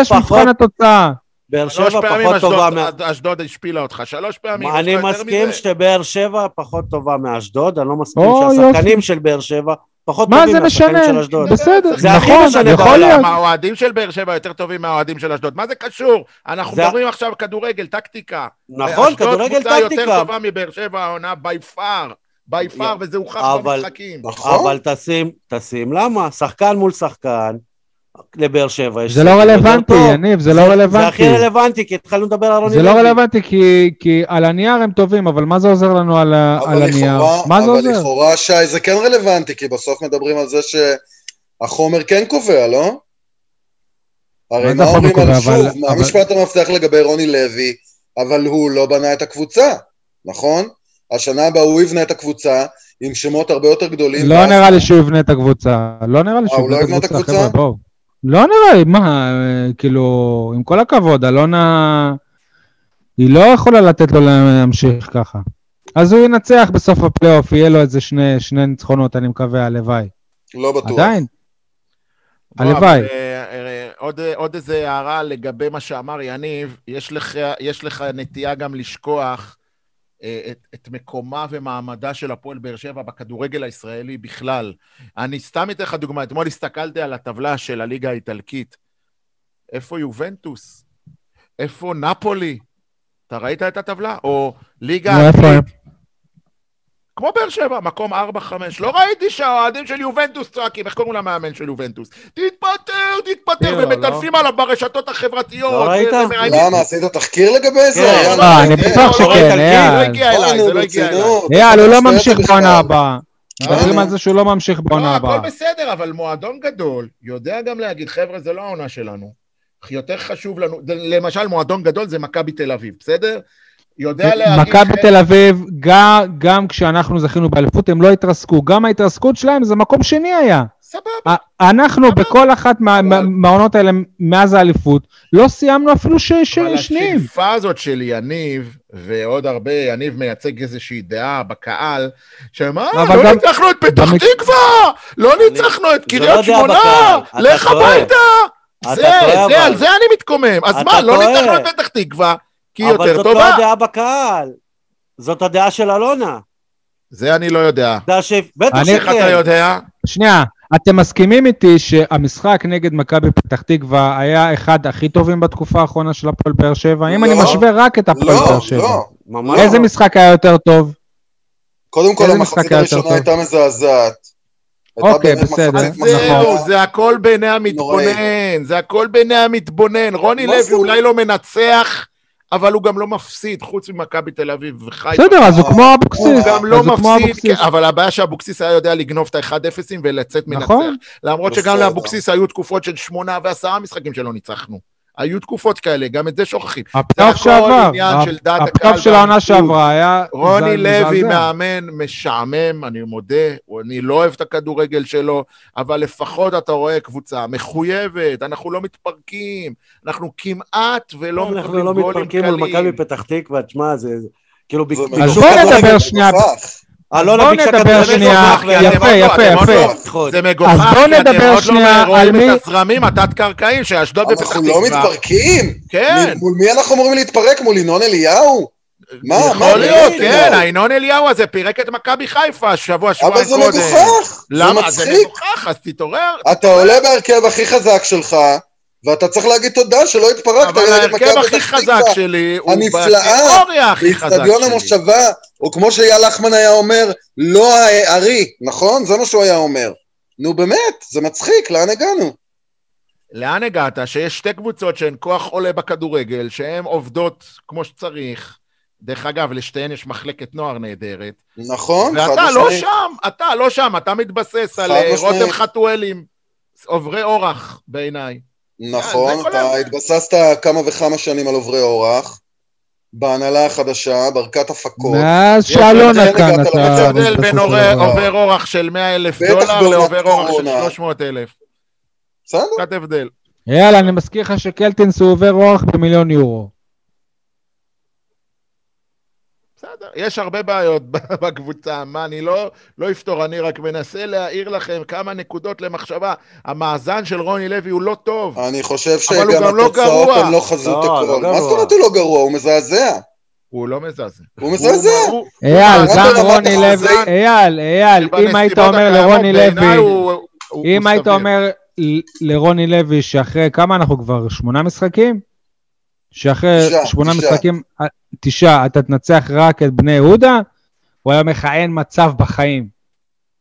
יש מבחן התוצאה. באר שבע פחות טובה אשדוד- השפילה אותך, שלוש פעמים. אני מסכים? שבאר שבע פחות טובה מאשדוד, אני לא מסכים שהשחקנים של באר שבע פחות מה טובים זה מהשחקנים משנה? של אשדוד. בסדר, זה הכי נכון, משנה יכול בעולם. האוהדים של באר שבע יותר טובים מהאוהדים של אשדוד? מה זה קשור? אנחנו זה- מדברים עכשיו כדורגל, טקטיקה. נכון, כדורגל אשדוד קבוצה יותר טקטיקה. טובה מבאר שבע העונה בי פאר. בי פאר, וזה הוכח במשחקים. אבל תשים, תשים, למה? שחקן מול שחקן, לבאר שבע יש... זה לא רלוונטי, טוב. יניב, זה לא זה רלוונטי. הכי רלוונטי, כי התחלנו לדבר על רוני זה לא לוי. רלוונטי כי, כי על הנייר הם טובים, אבל מה זה עוזר לנו על, אבל הנייר? מה זה אבל עוזר? לכאורה, שי, זה כן רלוונטי, כי בסוף מדברים על זה שהחומר כן קובע, לא? הרי מה זה אומרים? על שוב, אבל- מה אבל- משפט המפתח לגבי רוני לוי, אבל הוא לא בנה את הקבוצה, נכון? השנה הבאה הוא יבנה את הקבוצה עם שמות הרבה יותר גדולים. לא נראה לי שהוא יבנה את הקבוצה. לא נראה לי אה, שהוא הוא לא יבנה את הקבוצה? חבר'ה, בואו. לא נראה לי, מה, כאילו, עם כל הכבוד, אלונה, היא לא יכולה לתת לו להמשיך ככה. אז הוא ינצח בסוף הפלייאוף, יהיה לו איזה שני, שני ניצחונות, אני מקווה, הלוואי. לא בטוח. עדיין. בוא, הלוואי. אה, אה, עוד, עוד איזה הערה לגבי מה שאמר יניב, יש לך, יש לך נטייה גם לשכוח את, את מקומה ומעמדה של הפועל באר שבע בכדורגל הישראלי בכלל. אני סתם אתן לך דוגמה, אתמול הסתכלתי על הטבלה של הליגה האיטלקית. איפה יובנטוס? איפה נפולי? אתה ראית את הטבלה? או ליגה נו, איפה הם? כמו באר שבע, מקום 4-5. לא ראיתי שהאוהדים של יובנטוס צועקים, איך קוראים למאמן של יובנטוס? תתפטר, תתפטר, לא, ומטנפים עליו ברשתות החברתיות. לא ראית? למה, עשית תחקיר לגבי זה? כן. אה, אני כן. בטוח לא שכן, אייל. לא הגיע אליי, אוי, זה נו, לא הגיע אליי. ברצינות. אייל, הוא לא ממשיך. בעונה הבאה. אה, מדברים. על זה שהוא לא ממשיך בעונה לא, הבאה. הכל בסדר, אבל מועדון גדול יודע גם להגיד, חבר'ה, זה לא העונה שלנו. יותר חשוב לנו, למשל, מועדון גדול זה מכבי תל אביב, בסדר? יודע להגיד... מכבי תל אביב, גם, גם כשאנחנו זכינו באליפות, הם לא התרסקו. גם ההתרסקות שלהם זה מקום שני היה. סבבה. אנחנו בכל אחת מה- מה- מהעונות האלה מאז האליפות, לא סיימנו אפילו ש- ש- אבל. השאיפה הזאת של יניב, ועוד הרבה, יניב מייצג איזושהי דעה בקהל, שמה, אבל לא גם- ניצחנו את פתח במק- תקווה, לא אני- ניצחנו את לא קריית שמונה, לך. הביתה. זה, זה. על זה אני מתקומם. אז מה, לא. ניצחנו את פתח תקווה, כי היא אבל יותר זאת לא טובה. הדעה בקהל. זאת הדעה של אלונה. זה אני לא יודע. דעה ש... בטח אני- איך אתה שכן. יודע? שנייה, אתם מסכימים איתי שהמשחק נגד מכבי פתח תקווה היה אחד הכי טובים בתקופה האחרונה של הפועל באר שבע? אם אני לא. משווה רק את הפועל לא, באר שבע. לא. ממש. איזה משחק היה יותר טוב? קודם כל, המחצית הראשונה טוב? הייתה מזעזעת. אוקיי, בסדר. זהו. זה הכל בעיני המתבונן, זה הכל בעיני המתבונן. רוני מה לוי? אולי לא מנצח, אבל הוא גם לא מפסיד, חוץ ממכבי תל אביב וחיפה. בסדר, אז הוא כמו אבוקסיס. הוא גם לא מפסיד, אבל הבעיה שאבוקסיס היה יודע לגנוב את ה-1-0 ולצאת מנצח. נכון. למרות שגם. לאבוקסיס היו תקופות של שמונה ועשרה משחקים שלא ניצחנו. היו תקופות כאלה, גם את זה שוכחים. הכל שעבר, עניין של העונה. שעברה היה... רוני לוי. מאמן משעמם, אני מודה, אני לא אוהב את הכדורגל שלו, אבל לפחות אתה רואה קבוצה מחויבת, אנחנו לא מתפרקים, אנחנו כמעט ולא אנחנו מקבלים לא גולים מתפרקים מול מכבי קלים. פתח תקווה, תשמע, זה... כאילו, זה ביקשו אז בוא נדבר שנייה. מגוחך. אלונה בוא ביקשה נדבר כדורגל שנייה, מגוחך, יפה, עוד לא- יפה, אתם עוד יפה. לא-. זה מגוחך, אז בוא כי אתם נדבר עוד שנייה לא רואים על מי- את הזרמים התת-קרקעיים של אשדוד ופתח אנחנו תקווה. לא מתפרקים? כן, מול מי אנחנו אמורים להתפרק? מול ינון אליהו? מה, מה, יכול להיות? כן, ההינון אליהו הזה פירק את מכבי חיפה שבוע, אבל שבועיים זה קודם. מגוחך, זה למה? זה מצחיק. מגוחך, אז תתעורר. אתה עולה בהרכב הכי חזק שלך, ואתה צריך להגיד תודה שלא התפרקת אבל ההרכב הכי חזק. שלי הוא בתיאוריה הכי חזק באיצטדיון שלי. המושבה, או כמו שאייל לחמן היה אומר, לא הארי, נכון? זה מה שהוא היה אומר. נו באמת, זה מצחיק, לאן הגענו? לאן הגעת? שיש שתי קבוצות שהן כוח עולה בכדורגל, שהן עובדות כמו שצריך. דרך אגב, לשתיהן יש מחלקת נוער נהדרת. נכון? חד ואתה לא משמעית. שם, אתה לא שם, אתה מתבסס על אה, משמעית. רותם חתואלים, עוברי אורח בעיניי. נכון, כל אתה ה- התבססת כמה וכמה שנים על עוברי אורח, בהנהלה החדשה, ברכת הפקות. מאז הבדל, כאן אתה... יש אתה הבדל בין עובר- אורח של 100 אלף דולר לעובר אורח של קורונה. 300 אלף. בסדר? קצת הבדל. יאללה, אני מזכיר לך שקלטינס הוא עובר אורח במיליון יורו. בסדר, יש הרבה בעיות בקבוצה, מה, אני לא, לא אפתור, אני רק מנסה להעיר לכם כמה נקודות למחשבה. המאזן של רוני לוי הוא לא טוב. אני חושב שגם גם לא התוצאות. הן לא חזות לא, לא הכל. מה גרוע. זאת אומרת הוא לא גרוע? הוא מזעזע. הוא לא מזעזע. הוא מזעזע. אייל, גם רוני לוי, אייל, אייל, אם היית אומר לרוני לוי, אם היית. אומר לרוני לוי שאחרי כמה אנחנו כבר? שמונה משחקים? שאחרי שמונה. משחקים, אה, תשעה, אתה תנצח רק את בני יהודה? הוא היה מכהן מצב בחיים.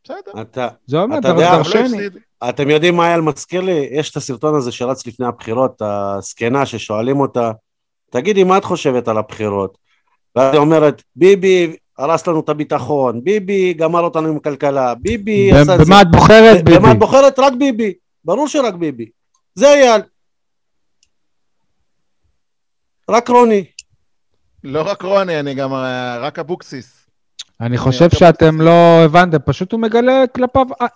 בסדר. אתה, זה אומר אתה יודע, אבל לא. אתם יודעים מה אייל מזכיר לי? יש את הסרטון הזה שרץ לפני הבחירות, הזקנה ששואלים אותה, תגידי, מה את חושבת על הבחירות? ואז היא אומרת, ביבי הרס לנו את הביטחון, ביבי גמר אותנו עם הכלכלה, ביבי עשה את זה. במה את בוחרת, ביבי? את בוחרת? רק ביבי. ברור שרק ביבי. זה אייל. רק רוני. לא רק רוני, אני גם אה, רק אבוקסיס. אני חושב שאתם לא הבנתם, פשוט הוא מגלה כלפיו אה,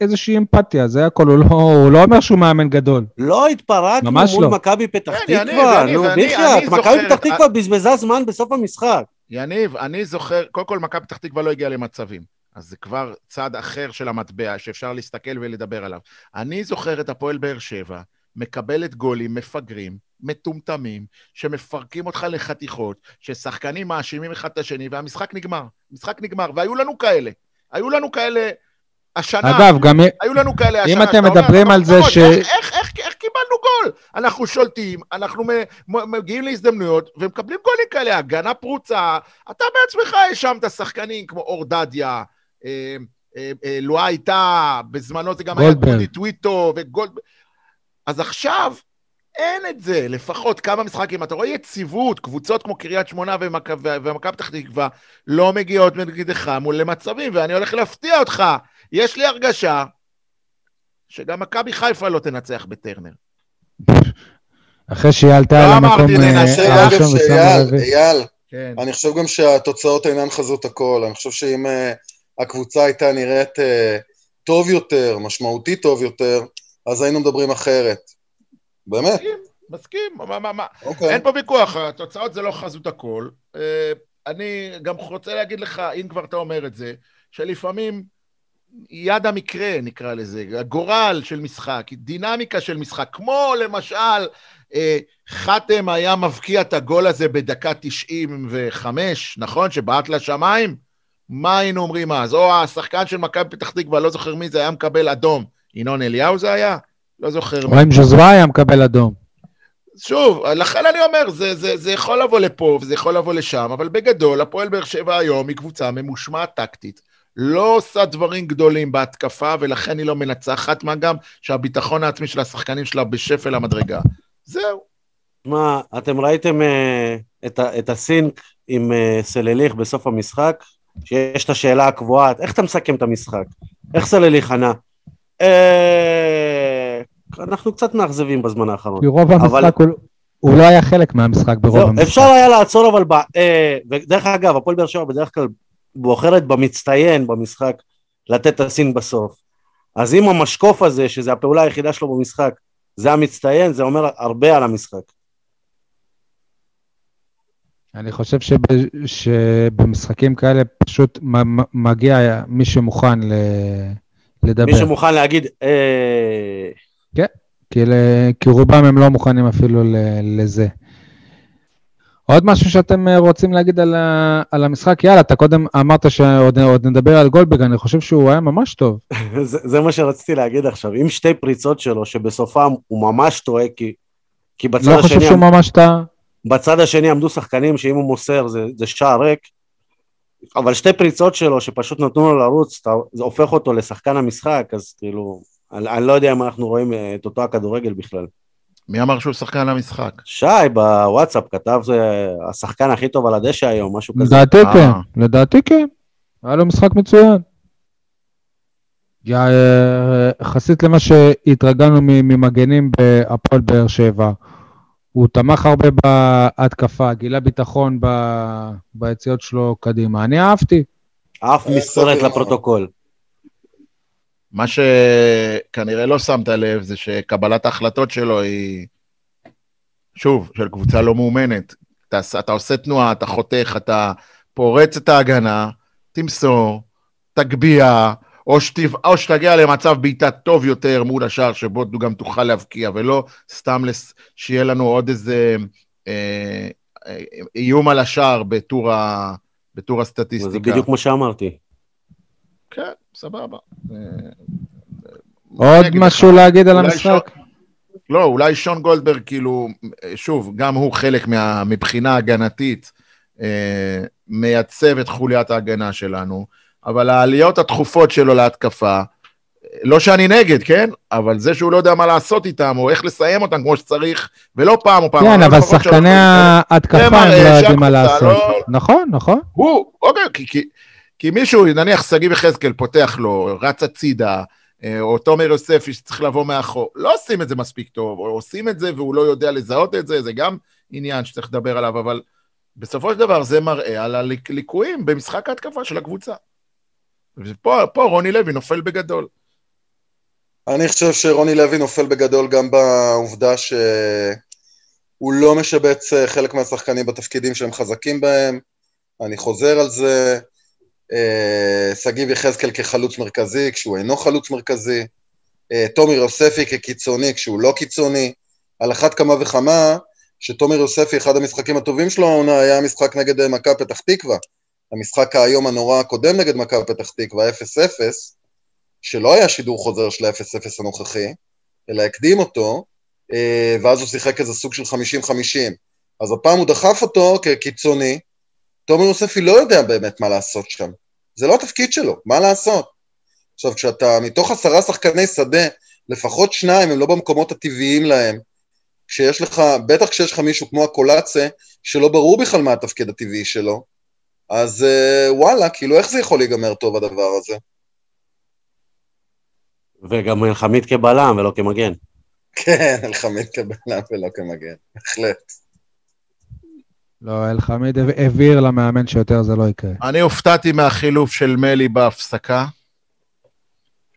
איזושהי אמפתיה, זה הכל, הוא לא- הוא לא אומר שהוא מאמן גדול. לא התפרקנו מול לא. מכבי פתח תקווה, נו בחייאת, מכבי פתח תקווה בזבזה זמן בסוף המשחק. יניב, אני זוכר, קודם כל מכבי פתח תקווה לא הגיעה למצבים. אז זה כבר צד אחר של המטבע שאפשר להסתכל ולדבר עליו. אני זוכר את הפועל באר שבע, מקבלת גולים מפגרים, מטומטמים, שמפרקים אותך לחתיכות, ששחקנים מאשימים אחד את השני, והמשחק נגמר. המשחק נגמר, והיו לנו כאלה. היו לנו כאלה השנה. אגב, גם היו לנו כאלה אם השנה. אתם שאתה אומר, מדברים "אבל על זה ש- איך, איך, איך, איך קיבלנו גול? אנחנו שולטים, אנחנו מגיעים להזדמנויות, ומקבלים גולים כאלה, הגנה פרוצה. אתה בעצמך האשמת שחקנים כמו אור דדיה, אה, אה, אה, לואה הייתה, בזמנו זה גם היה גולדברג. טוויטו וגולדברג. אז עכשיו אין את זה, לפחות כמה משחקים. אתה רואה יציבות, קבוצות כמו קריית שמונה ומכ- ומכבי פתח תקווה לא מגיעות נגדך מול למצבים, ואני הולך להפתיע אותך. יש לי הרגשה שגם מכבי חיפה לא תנצח בטרנר. אחרי שהיא עלתה לא על אמרתי המקום אה, אגב, הראשון ושמה רביעי. אייל, כן. אני חושב גם שהתוצאות אינן חזות הכל. אני חושב שאם אה, הקבוצה הייתה נראית אה, טוב יותר, משמעותית טוב יותר, אז היינו מדברים אחרת. באמת, מסכים, מסכים. מה, מה, מה? אוקיי. אין פה ויכוח, התוצאות זה לא חזות הכל. אה, אני גם רוצה להגיד לך, אם כבר אתה אומר את זה, שלפעמים יד המקרה, נקרא לזה, הגורל של משחק, דינמיקה של משחק, כמו למשל, אה, חתם היה מבקיע את הגול הזה בדקה 95, נכון? שבעט לשמיים? מה היינו אומרים אז? או השחקן של מכבי פתח תקווה, לא זוכר מי זה, היה מקבל אדום. ינון אליהו זה היה? לא זוכר. או אם ז'וזווה היה מקבל אדום. שוב, לכן אני אומר, זה, זה, זה יכול לבוא לפה וזה יכול לבוא לשם, אבל בגדול, הפועל באר שבע היום היא קבוצה ממושמעת טקטית. לא עושה דברים גדולים בהתקפה, ולכן היא לא מנצחת, מה גם שהביטחון העצמי של השחקנים שלה בשפל המדרגה. זהו. מה, אתם ראיתם אה, את, את הסינק עם אה, סלליך בסוף המשחק? שיש את השאלה הקבועה, איך אתה מסכם את המשחק? איך סלליך ענה? אה, אנחנו קצת מאכזבים בזמן האחרון. כי רוב אבל- המשחק הוא- הוא לא היה חלק מהמשחק ברוב זהו, המשחק. אפשר היה לעצור אבל, ב, אה, ודרך אגב, הפועל באר שבע בדרך כלל בוחרת במצטיין במשחק לתת את הסין בסוף. אז אם המשקוף הזה, שזה הפעולה היחידה שלו במשחק, זה המצטיין, זה אומר הרבה על המשחק. אני חושב שב, שבמשחקים כאלה פשוט מגיע מי שמוכן ל, לדבר. מי שמוכן להגיד, אה, כי, ל, כי רובם הם לא מוכנים אפילו ל, לזה. עוד משהו שאתם אה, רוצים להגיד על, ה, על המשחק? יאללה, אתה קודם אמרת שעוד עוד נדבר על גולדברג, אני חושב שהוא היה ממש טוב. זה, זה מה שרציתי להגיד עכשיו, עם שתי פריצות שלו, שבסופם הוא ממש טועה, כי, כי בצד, לא חושב השני, שהוא ממש טעה. בצד השני עמדו שחקנים שאם הוא מוסר זה, זה שער ריק, אבל שתי פריצות שלו שפשוט נתנו לו לרוץ, אתה, זה הופך אותו לשחקן המשחק, אז כאילו, אני, אני לא יודע אם אנחנו רואים אה, את אותו הכדורגל בכלל. מי אמר שהוא שחקן למשחק? שי בוואטסאפ כתב זה השחקן הכי טוב על הדשא היום, משהו כזה. לדעתי אה. כן, לדעתי כן. היה לו משחק מצוין. יא, אה, יחסית למה שהתרגלנו מ- ממגנים בהפועל באר שבע, הוא תמך הרבה בהתקפה, גילה ביטחון ב- ביציאות שלו קדימה. אני אהבתי. אף סביר. לפרוטוקול. מה שכנראה לא שמת לב זה שקבלת ההחלטות שלו היא, שוב, של קבוצה לא מאומנת. אתה, אתה עושה תנועה, אתה חותך, אתה פורץ את ההגנה, תמסור, תגביה, או, שתב, או שתגיע למצב בעיטה טוב יותר מול השער, שבו גם תוכל להבקיע, ולא סתם לס, שיהיה לנו עוד איזה אה, אה, איום על השער בטור, ה, בטור הסטטיסטיקה. זה בדיוק כמו שאמרתי. כן, סבבה. עוד משהו. להגיד על המשחק? לא, אולי שון גולדברג, כאילו, שוב, גם הוא חלק מה, מבחינה הגנתית, אה, מייצב את חוליית ההגנה שלנו, אבל העליות התכופות שלו להתקפה, לא שאני נגד, כן? אבל זה שהוא לא יודע מה לעשות איתם, או איך לסיים אותם כמו שצריך, ולא פעם או פעם. כן, אבל שחקני. ההתקפה הם לא יודעים מה לעשות. לא- נכון, נכון. הוא, אוקיי, כי, כי, כי מישהו, נניח שגיב יחזקאל פותח לו, רץ הצידה, אה, או תומר יוספי שצריך לבוא מאחור, לא עושים את זה מספיק טוב, או עושים את זה והוא לא יודע לזהות את זה, זה גם עניין שצריך לדבר עליו, אבל בסופו של דבר זה מראה על הליקויים במשחק ההתקפה של הקבוצה. ופה פה רוני לוי נופל בגדול. אני חושב שרוני לוי נופל בגדול גם בעובדה שהוא לא משבץ אה, חלק מהשחקנים בתפקידים שהם חזקים בהם, אני חוזר על זה. אה, שגיב יחזקאל כחלוץ מרכזי כשהוא אינו חלוץ מרכזי, אה, תומר יוספי כקיצוני כשהוא לא קיצוני, על אחת כמה וכמה שתומר יוספי, אחד המשחקים הטובים שלו העונה היה המשחק נגד אה, מכבי פתח תקווה, המשחק היום הנורא הקודם נגד מכבי פתח תקווה, 0-0, שלא היה שידור חוזר של ה-0-0 הנוכחי, אלא הקדים אותו, ואז הוא שיחק איזה סוג של 50-50. אז הפעם הוא דחף אותו כקיצוני, תומר יוספי לא יודע באמת מה לעשות שם. זה לא התפקיד שלו, מה לעשות? עכשיו, כשאתה מתוך עשרה שחקני שדה, לפחות שניים הם לא במקומות הטבעיים להם, כשיש לך, בטח כשיש לך מישהו כמו הקולאצה, שלא ברור בכלל מה התפקיד הטבעי שלו, אז אה, וואלה, כאילו איך זה יכול להיגמר טוב הדבר הזה? וגם אלחמיד כבלם ולא כמגן. כן, אלחמיד כבלם ולא כמגן, בהחלט. לא, אלחמיד הבהיר למאמן שיותר זה לא יקרה. אני הופתעתי מהחילוף של מלי בהפסקה.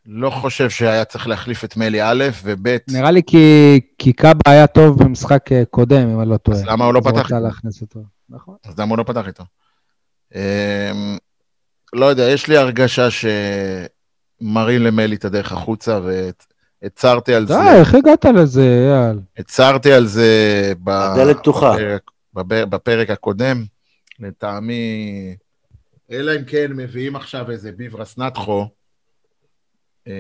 לא חושב שהיה צריך להחליף את מלי א', וב', נראה לי כי, כי קאבה היה טוב במשחק אה, קודם, אם אני לא טועה. אז למה הוא לא אז הוא פתח רצה איתו? להכניס אותו. נכון. אז למה הוא לא פתח איתו? אמ, לא יודע, יש לי הרגשה שמראים למלי את הדרך החוצה, והצהרתי על די, זה, איך הגעת לזה, אייל? הצהרתי על זה ב- הדלת פתוחה. בפרק- בפ- בפרק הקודם. לטעמי, אלא אם כן מביאים עכשיו איזה ביברס נטחו, אה,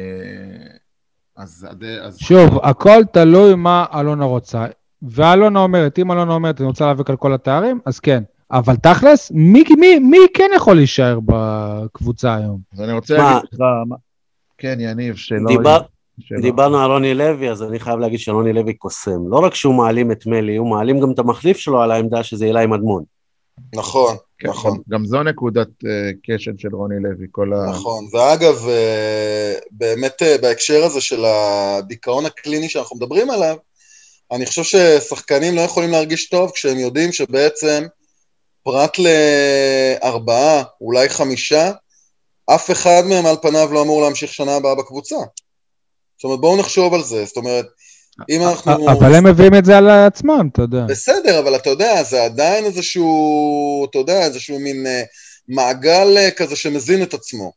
אז... אז- שוב, הכל תלוי מה אלונה רוצה. ואלונה אומרת, אם אלונה אומרת, אני רוצה להיאבק על כל התארים, אז כן. אבל תכלס, מי, מי, מי כן יכול להישאר בקבוצה היום? אז אני רוצה? להגיד לך... כן, יניב, שלא... דיבר, דיברנו על רוני לוי, אז אני חייב להגיד שרוני לוי קוסם. לא רק שהוא מעלים את מלי, הוא מעלים גם את המחליף שלו על העמדה שזה אילי מדמון. נכון, כן, נכון. גם, גם זו נקודת uh, כשל של רוני לוי, כל ה... נכון, ואגב, אה, באמת אה, בהקשר הזה של הדיכאון הקליני שאנחנו מדברים עליו, אני חושב ששחקנים לא יכולים להרגיש טוב כשהם יודעים שבעצם פרט לארבעה, אולי חמישה, אף אחד מהם על פניו לא אמור להמשיך שנה הבאה בקבוצה. זאת אומרת, בואו נחשוב על זה, זאת אומרת, אם אנחנו... אבל הם מביאים את זה על עצמם, אתה יודע. בסדר, אבל אתה יודע, זה עדיין איזשהו, אתה יודע, איזשהו מין אה, מעגל אה, כזה שמזין את עצמו.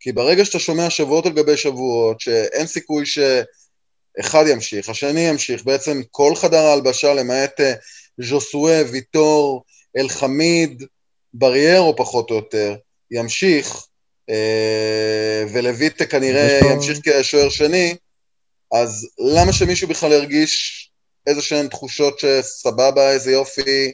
כי ברגע שאתה שומע שבועות על גבי שבועות, שאין סיכוי שאחד ימשיך, השני ימשיך, בעצם כל חדר ההלבשה, למעט אה, ז'וסואה, ויטור, אלחמיד, בריירו פחות או יותר, ימשיך, אה, ולויטה כנראה ימשיך כשוער שני, אז למה שמישהו בכלל ירגיש איזה שהן תחושות שסבבה, איזה יופי,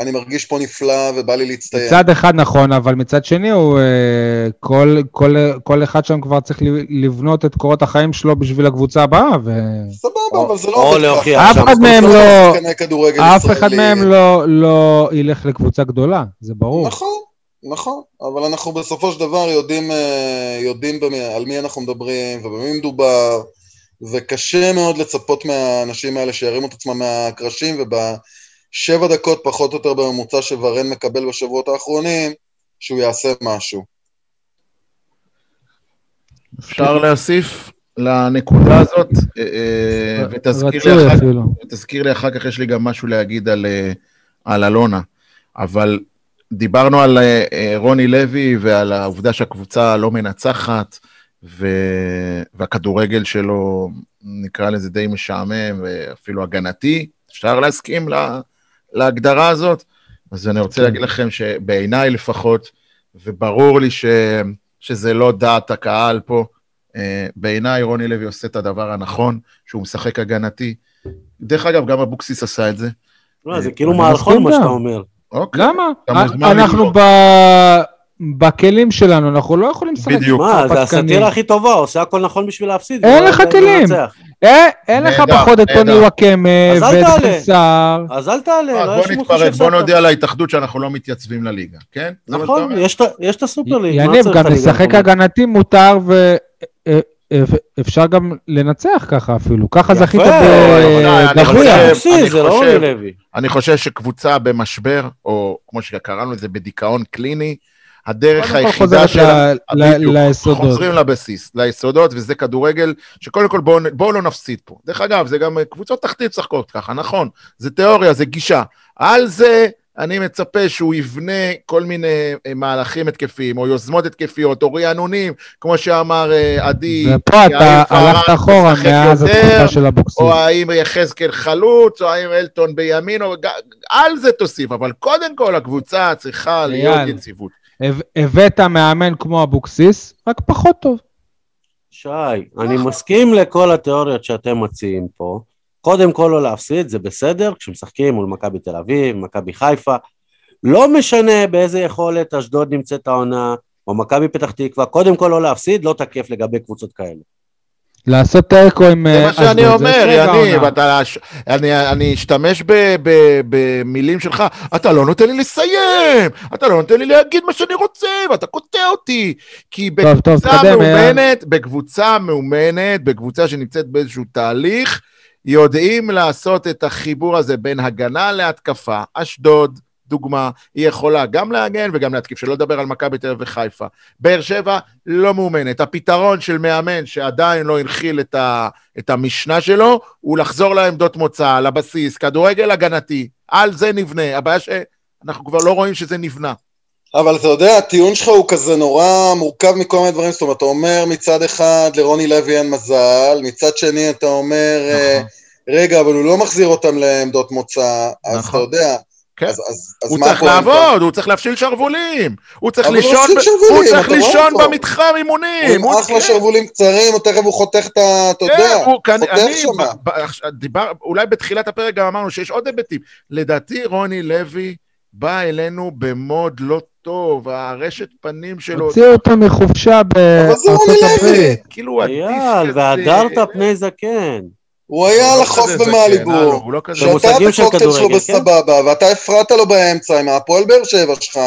אני מרגיש פה נפלא ובא לי להצטיין. מצד אחד נכון, אבל מצד שני הוא... אה, כל, כל, כל אחד שם כבר צריך לבנות את קורות החיים שלו בשביל הקבוצה הבאה, ו... סבבה, אבל זה לא או להוכיח. אף אחד מהם לא לא- אף אחד. מהם לא, לא ילך לקבוצה גדולה, זה ברור. נכון, נכון, אבל אנחנו בסופו של דבר יודעים, אה, יודעים במי, על מי אנחנו מדברים ובמי מדובר, וקשה מאוד לצפות מהאנשים האלה שירימו את עצמם מהקרשים, ובשבע דקות פחות או יותר בממוצע שוורן מקבל בשבועות האחרונים, שהוא יעשה משהו. אפשר להוסיף לנקודה הזאת, אה, אה, ותזכיר לי אחר לי כך, יש לי גם משהו להגיד על, אה, על אלונה. אבל דיברנו על רוני לוי ועל העובדה שהקבוצה לא מנצחת, ו... והכדורגל שלו, נקרא לזה די משעמם ואפילו הגנתי. אפשר להסכים לה... להגדרה הזאת? אז אני רוצה כן. להגיד לכם שבעיניי לפחות, וברור לי ש... שזה לא דעת הקהל פה, אה, בעיניי רוני לוי עושה את הדבר הנכון, שהוא משחק הגנתי. דרך אגב, גם אבוקסיס עשה את זה. לא, זה כאילו אני מערכון מה. שאתה אומר. אוקיי. למה? אנחנו. ב... בכלים שלנו, אנחנו לא יכולים לשחק בדיוק. מה, זה. הסאטירה הכי טובה, עושה הכל נכון בשביל להפסיד. אין לך כלים. אה, אין לך פחות את טוני. וואקמה אז אל ואת סער. אז אל תעלה, אז לא בוא נתפרק, בוא. נודיע להתאחדות שאנחנו לא מתייצבים לליגה, כן? נכון? יש את- יש את הסופר ליג. מה יניב, צריך גם לשחק? הגנתי מותר ואפשר גם לנצח ככה אפילו. ככה זכית בגביע. לא. אני חושב שקבוצה במשבר, או כמו שקראנו לזה, בדיכאון קליני, הדרך היחידה שלה... ל- ליסודות. חוזרים לבסיס, ליסודות, וזה כדורגל, שקודם כל בואו בוא לא נפסיד פה. דרך אגב, זה גם קבוצות תחתית משחקות ככה, נכון, זה תיאוריה, זה גישה. על זה אני מצפה שהוא יבנה כל מיני אה, מהלכים התקפיים, או יוזמות התקפיות, או רענונים, כמו שאמר אה, עדי, ופה אתה הלכת אחורה מאז התקופה של אבוקסיס. או האם יחזקאל חלוץ, או האם אלטון בימין, או... על זה תוסיף, אבל קודם כל הקבוצה צריכה להיות. יציבות. הב- הבאת מאמן כמו אבוקסיס, רק פחות טוב. שי, אני מסכים לכל התיאוריות שאתם מציעים פה. קודם כל לא להפסיד, זה בסדר, כשמשחקים מול מכבי תל אביב, מכבי חיפה. לא משנה באיזה יכולת אשדוד נמצאת העונה, או מכבי פתח תקווה, קודם כל לא להפסיד, לא תקף לגבי קבוצות כאלה. לעשות תיקו עם זה אה, מה שאני אומר, הישג יניב, אני, אשתמש במילים שלך, אתה לא נותן לי לסיים, אתה לא נותן לי להגיד מה שאני רוצה, ואתה קוטע אותי. כי בקבוצה מאומנת, בקבוצה מאומנת, בקבוצה שנמצאת באיזשהו תהליך, יודעים לעשות את החיבור הזה בין הגנה להתקפה. אשדוד, דוגמה, היא יכולה גם להגן וגם להתקיף, שלא לדבר על מכבי תל אביב וחיפה. באר שבע לא מאומנת. הפתרון של מאמן שעדיין לא הנחיל את, ה, את המשנה שלו, הוא לחזור לעמדות מוצא, לבסיס, כדורגל הגנתי, על זה נבנה. הבעיה שאנחנו כבר לא רואים שזה נבנה. אבל אתה יודע, הטיעון שלך הוא כזה נורא מורכב מכל מיני דברים, זאת אומרת, אתה אומר מצד אחד לרוני לוי אין מזל, מצד שני אתה אומר, אה, נכון. רגע, אבל הוא לא מחזיר אותם לעמדות מוצא, אז אתה נכון. יודע, כן. אז, אז, אז הוא צריך? לעבוד, הוא צריך להפשיל שרוולים. הוא צריך לישון, הוא צריך לישון. במתחם הוא אימונים. עם הוא- אחלה כן. שרוולים קצרים, תכף הוא חותך את ה... אתה יודע, כן, כאן, חותך אני, שמה. אולי בתחילת הפרק גם אמרנו שיש עוד היבטים. לדעתי רוני לוי בא אלינו במוד לא טוב, הרשת פנים שלו, הוציאו אותו מחופשה בארצות. הברית. כאילו הוא אייל, אדיש כזה. והדרת פני זקן. הוא היה הוא על לא החוף כזה זקן, במאליבו, הלו, הוא לא כזה שתה את במושגים של הקוקטייל שלו כן? בסבבה, ואתה הפרעת לו באמצע עם הפועל באר שבע שלך.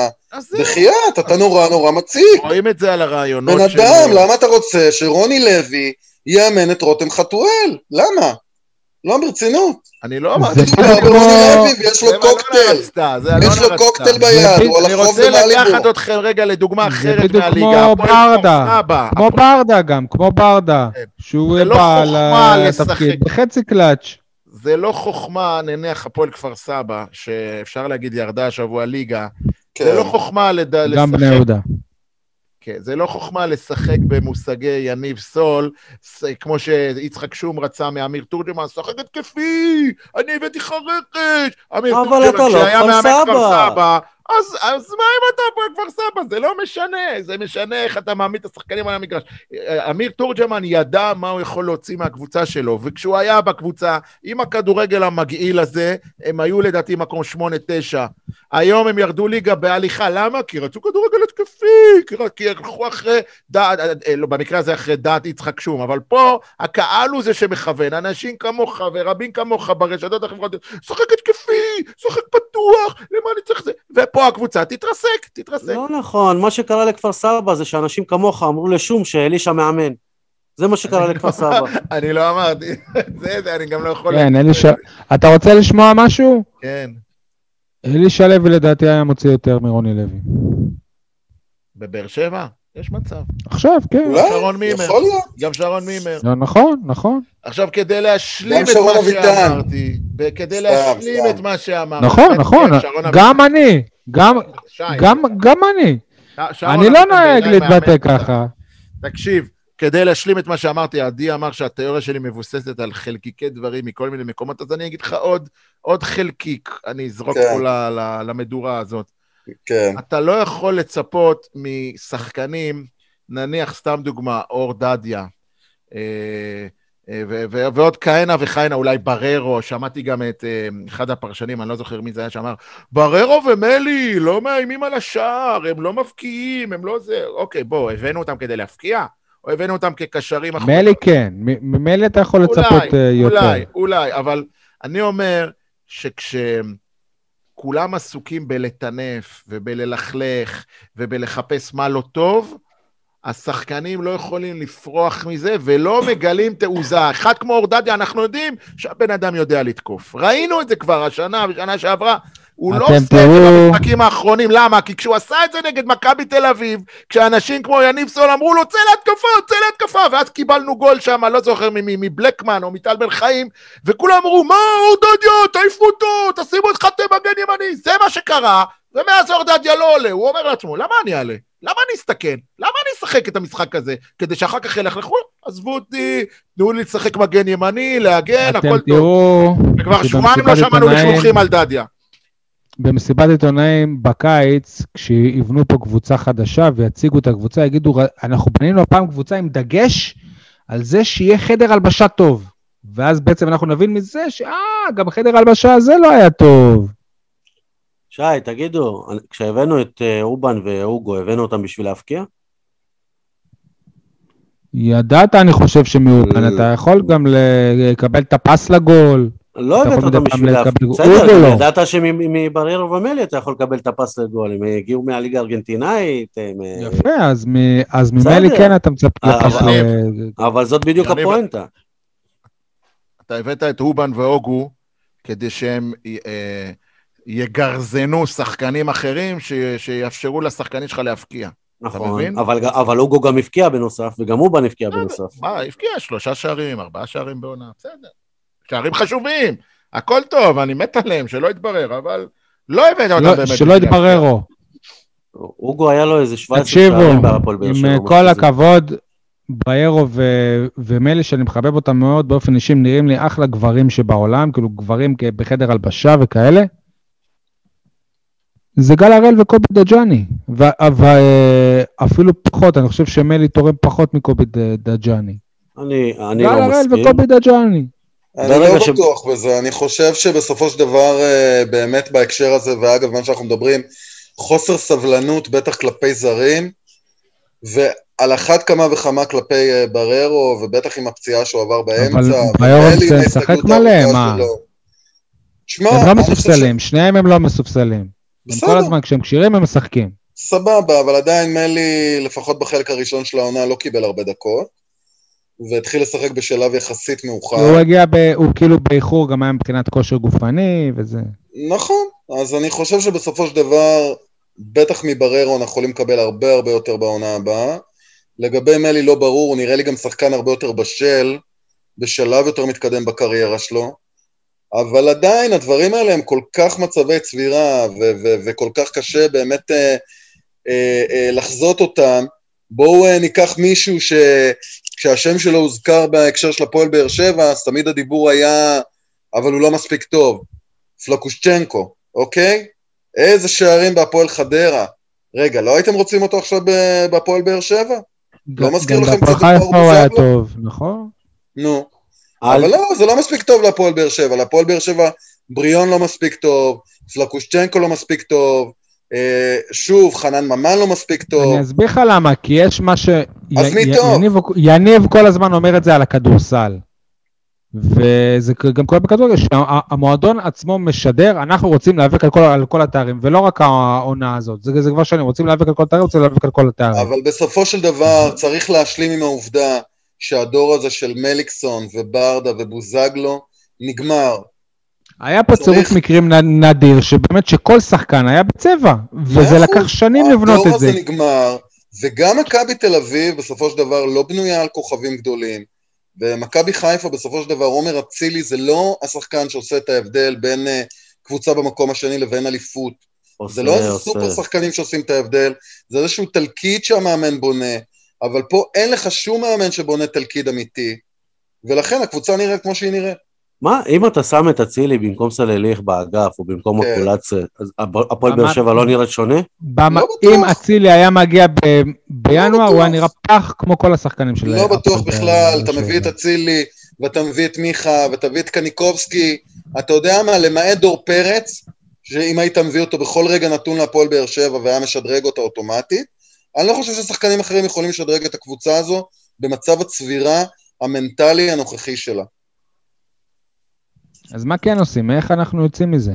בחייאת, אתה נורא נורא מציק. רואים את זה על הרעיונות בן של- אדם, למה אתה רוצה שרוני לוי יאמן את רותם חתואל? למה? לא ברצינות. אני לא אמרתי... זה בדיוק כמו- ברוני לוי ויש לו זה אלונה קוקטייל. זה יש לו. קוקטייל ביד, הוא על אני החוף רוצה לקחת. אתכם רגע לדוגמה זה אחרת בדיוק מהליגה. כמו הפועל ברדה. כפר סבא. כמו ברדה גם, כמו ברדה. כן. שהוא זה לא בא לשחק. לתפקיד בחצי קלאץ'. זה לא חוכמה, נניח הפועל כפר סבא, שאפשר להגיד ירדה השבוע ליגה, זה כן. לא חוכמה לד... גם בני לשחק, יהודה. כן, זה לא חוכמה לשחק במושגי יניב סול, כמו שיצחק שום רצה מאמיר תורג'מן, שחק התקפי, אני הבאתי רכש. אמיר תורג'מן, לא כשהיה מאמן כפר סבא. אז, אז מה אם אתה הפועל כפר סבא? זה לא משנה, זה משנה איך אתה מעמיד את השחקנים על המגרש. אמיר תורג'מן ידע מה הוא יכול להוציא מהקבוצה שלו, וכשהוא היה בקבוצה, עם הכדורגל המגעיל הזה, הם היו לדעתי מקום 8-9. היום הם ירדו ליגה בהליכה, למה? כי רצו כדורגל התקפי, כי, הלכו אחרי דעת, אה, לא, במקרה הזה אחרי דעת יצחק שום, אבל פה הקהל הוא זה שמכוון, אנשים כמוך ורבים כמוך ברשתות החברתיות, שחק התקפי, שחק פתוח, למה אני צריך זה? ופה הקבוצה תתרסק, תתרסק. לא נכון, מה שקרה לכפר סבא זה שאנשים כמוך אמרו לשום שאלישע מאמן. זה מה שקרה לכפר סבא. אני לא אמרתי, זה, זה, אני גם לא יכול... כן. אלישע... אתה רוצה לשמוע משהו? כן, אלישע לוי לדעתי היה מוציא יותר מרוני לוי. בבאר שבע? יש מצב. עכשיו, כן. אולי, שרון מימר. יכול להיות. גם שרון מימר. לא, נכון, נכון. עכשיו, כדי להשלים את מה. שאמרתי, וכדי סתם, להשלים סתם. את מה שאמרתי, נכון, כן, נכון. כן, גם אני, גם- שי, גם גם אני. שרון אני לא נוהג להתבטא. ככה. תקשיב, כדי להשלים את מה שאמרתי, עדי אמר שהתיאוריה שלי מבוססת על חלקיקי דברים מכל מיני מקומות, אז אני אגיד לך עוד, עוד חלקיק, אני אזרוק כן. פה ל- ל- למדורה הזאת. כן. אתה לא יכול לצפות משחקנים, נניח סתם דוגמה, אור דדיה, אה, ועוד כהנה וכהנה, אולי בררו, שמעתי גם את אה, אחד הפרשנים, אני לא זוכר מי זה היה, שאמר, בררו ומלי לא מאיימים על השער, הם לא מבקיעים, הם לא זה. אוקיי, בוא, הבאנו אותם כדי להפקיע? או הבאנו אותם כקשרים אחרונים? מלי כן, מ- ממלי אתה יכול לצפות אה, יותר. אולי, אולי, אבל אני אומר שכשכולם עסוקים בלטנף ובללכלך ובלחפש מה לא טוב, השחקנים לא יכולים לפרוח מזה ולא מגלים תעוזה. אחד כמו אורדדיה, אנחנו יודעים שהבן אדם יודע לתקוף. ראינו את זה כבר השנה ושנה שעברה. הוא לא עושה את זה במשחקים האחרונים, למה? כי כשהוא עשה את זה נגד מכבי תל אביב, כשאנשים כמו יניב סול אמרו לו, צא להתקפה, צא להתקפה, ואז קיבלנו גול שם, לא זוכר מ- מ- מבלקמן או מטל בן חיים, וכולם אמרו, מה, אורדדיה, תעיפו אותו, תשימו את חתם מגן ימני, זה מה שקרה, ומאז אורדדיה לא עולה, הוא אומר לעצמו, למה אני אעלה? למה אני אסתכן? למה אני אשחק את המשחק הזה? כדי שאחר כך ילכלכו? עזבו אותי, תנו לי לשחק מגן ימני, להגן, אתם הכל טוב. תראו, וכבר שבועיים לא שמענו לכלוכים על דדיה. במסיבת עיתונאים בקיץ, כשיבנו פה קבוצה חדשה ויציגו את הקבוצה, יגידו, אנחנו בנינו הפעם קבוצה עם דגש על זה שיהיה חדר הלבשה טוב. ואז בעצם אנחנו נבין מזה שאה, גם חדר הלבשה הזה לא היה טוב. שי, תגידו, כשהבאנו את אה, אובן ואוגו, הבאנו אותם בשביל להפקיע? ידעת, אני חושב, שמאופן, אה. אתה יכול גם לקבל את הפס לגול. לא אתה הבאת אותם בשביל להפקיע. בסדר, לא. ידעת שמבריירו ומלי אתה יכול לקבל את הפס לגול, הם הגיעו מהליגה הארגנטינאית, הם, אה, יפה, אז, מ, אז ממילא בסדר. כן אתה מצפה לפס אבל- זאת בדיוק הפואנטה. אתה הבאת את אובן ואוגו כדי שהם יגרזנו שחקנים אחרים ש, שיאפשרו לשחקנים שלך להפקיע. נכון? אבל, אבל אוגו גם הבקיע בנוסף, וגם אובן הבקיע בנוסף. מה, הבקיע שלושה שערים, ארבעה שערים בעונה, בסדר. שערים חשובים, הכל טוב, אני מת עליהם, שלא יתברר, אבל לא הבאת אותם לא, באמת. שלא בשביל יתברר להפקיע. לו. אוגו היה לו איזה 17 תקשיבו, שערים בהפועל באר שבע. עם משהו כל. הכבוד, בריירו ו- ומלי, שאני מחבב אותם מאוד באופן אישי, נראים לי אחלה גברים שבעולם, כאילו גברים בחדר הלבשה וכאלה. זה גל הראל וקובי דג'אני, ואפילו פחות, אני חושב שמלי תורם פחות מקובי ד- דג'אני. אני, אני גל לא הראל מסכים. וקובי דג'אני. אני לא ש- בטוח בזה, אני חושב שבסופו של דבר, אה, באמת בהקשר הזה, ואגב, מה שאנחנו מדברים, חוסר סבלנות, בטח כלפי זרים, על אחת כמה וכמה כלפי אה, בררו, ובטח עם הפציעה שהוא עבר באמצע. אבל עם זה משחק מלא, מה? שמע, הם לא אני חושב מסופסלים, שניהם הם לא מסופסלים. הם בסדר. כל הזמן כשהם כשירים הם משחקים. סבבה, אבל עדיין מלי, לפחות בחלק הראשון של העונה, לא קיבל הרבה דקות, והתחיל לשחק בשלב יחסית מאוחר. הוא הגיע, ב- הוא כאילו באיחור גם היה מבחינת כושר גופני וזה. נכון, אז אני חושב שבסופו של דבר, בטח מבררו אנחנו יכולים לקבל הרבה הרבה יותר בעונה הבאה. לגבי מלי לא ברור, הוא נראה לי גם שחקן הרבה יותר בשל, בשלב יותר מתקדם בקריירה שלו, אבל עדיין הדברים האלה הם כל כך מצבי צבירה ו- ו- וכל כך קשה באמת אה, אה, אה, לחזות אותם. בואו אה, ניקח מישהו שכשהשם שלו הוזכר בהקשר של הפועל באר שבע, אז תמיד הדיבור היה, אבל הוא לא מספיק טוב. פלקושצ'נקו, אוקיי? איזה שערים בהפועל חדרה. רגע, לא הייתם רוצים אותו עכשיו בהפועל באר שבע? לא מזכיר גם לכם בהפועל קצת את מאור חיפה הוא היה? טוב, נכון? נו. אבל לא, זה לא מספיק טוב להפועל באר שבע. להפועל באר שבע, בריאון לא מספיק טוב, פלקושצ'נקו לא מספיק טוב, אה, שוב, חנן ממן לא מספיק טוב. אני אסביר לך למה, כי יש מה ש... אז י- מי י- טוב? יניב, יניב כל הזמן אומר את זה על הכדורסל. וזה גם קורה בכדורגל, שהמועדון עצמו משדר, אנחנו רוצים להיאבק על כל, על כל התארים, ולא רק העונה הזאת, זה, זה כבר שנים, רוצים להיאבק על כל התארים, רוצים להיאבק על כל התארים. אבל בסופו של דבר צריך להשלים עם העובדה שהדור הזה של מליקסון וברדה ובוזגלו נגמר. היה פה צריך- צירוף מקרים נדיר, שבאמת שכל שחקן היה בצבע, וזה לקח. שנים לבנות הדור את זה. הזה נגמר, וגם מכבי תל אביב בסופו של דבר לא בנויה על כוכבים גדולים. ומכבי חיפה בסופו של דבר, עומר אצילי זה לא השחקן שעושה את ההבדל בין uh, קבוצה במקום השני לבין אליפות. עושה, זה לא איזה עושה. סופר שחקנים שעושים את ההבדל, זה איזשהו תלקיד שהמאמן בונה, אבל פה אין לך שום מאמן שבונה תלקיד אמיתי, ולכן הקבוצה נראית כמו שהיא נראית. מה, אם אתה שם את אצילי במקום סלליך באגף, או במקום כן. אקולציה, אז הפ- הפועל באר שבע לא נראית שונה? במ- לא. אם אצילי היה מגיע ב- בינואר, הוא בטוח. היה נראה פח כמו כל השחקנים של... לא בטוח בכלל, אתה. מביא את אצילי, ואתה מביא את מיכה, ואתה מביא את קניקובסקי, אתה יודע מה, למעט דור פרץ, שאם היית מביא אותו בכל רגע נתון להפועל באר שבע והיה משדרג אותה אוטומטית, אני לא חושב ששחקנים אחרים יכולים לשדרג את הקבוצה הזו במצב הצבירה המנטלי הנוכחי שלה. אז מה כן עושים? איך אנחנו יוצאים מזה?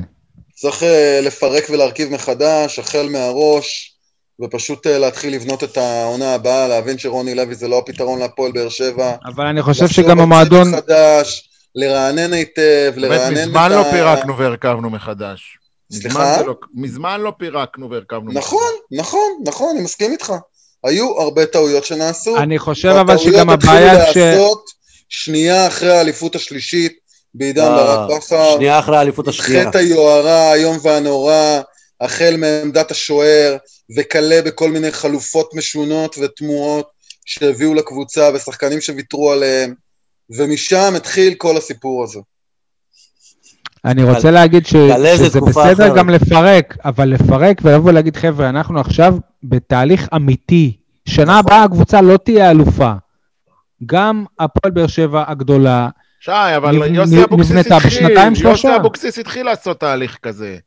צריך אה, לפרק ולהרכיב מחדש, החל מהראש, ופשוט אה, להתחיל לבנות את העונה הבאה, להבין שרוני לוי זה לא הפתרון להפועל באר שבע. אבל אני חושב שגם המועדון... צוות חדש, לרענן היטב, באמת, לרענן את מזמן ה... לא פירקנו והרכבנו מחדש. סליחה? מזמן לא- מזמן לא פירקנו והרכבנו. נכון, נכון, נכון, אני מסכים איתך. היו הרבה טעויות שנעשו. אני חושב אבל שגם והטעויות הבעיה ש... התחילו להיעשות שנייה אחרי האליפות השלישית בעידן אה, ברק בכר. שנייה אחרי האליפות השנייה. חטא היוהרה, האיום והנורא, החל מעמדת השוער, וכלה בכל מיני חלופות משונות ותמוהות שהביאו לקבוצה, ושחקנים שוויתרו עליהם, ומשם התחיל כל הסיפור הזה. אני רוצה להגיד ש... שזה בסדר אחרת. גם לפרק, אבל לפרק ולבוא ולהגיד, חבר'ה, אנחנו עכשיו בתהליך אמיתי. שנה הבאה הקבוצה לא תהיה אלופה. גם הפועל באר שבע הגדולה, שי, אבל נב- יוסי אבוקסיס נבנתה התחיל, בשנתיים, שלושה. יוסי אבוקסיס התחיל לעשות תהליך כזה.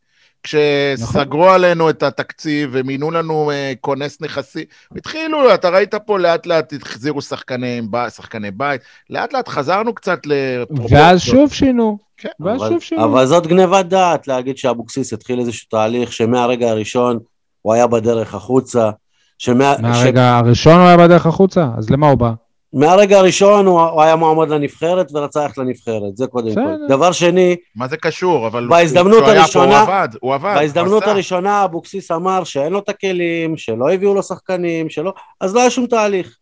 נכון. כשסגרו עלינו את התקציב ומינו לנו אה, כונס נכסי, התחילו, אתה ראית פה לאט לאט החזירו שחקני, שחקני בית, לאט לאט חזרנו קצת לפרופורציות. ואז שוב שינו. כן. אבל-. אבל זאת גניבת דעת להגיד שאבוקסיס התחיל איזשהו תהליך שמהרגע הראשון הוא היה בדרך החוצה, שמה- מהרגע הראשון הוא היה בדרך החוצה, אז למה הוא בא? מהרגע הראשון הוא, הוא היה מועמד לנבחרת ורצה ללכת לנבחרת, זה קודם. כל. דבר שני, מה זה קשור? אבל בהזדמנות כשהוא היה פה, הראשונה- הוא עבד, הוא עבד. בהזדמנות הוא עשה. הראשונה אבוקסיס אמר שאין לו את הכלים, שלא הביאו לו שחקנים, שלא... אז לא היה שום תהליך.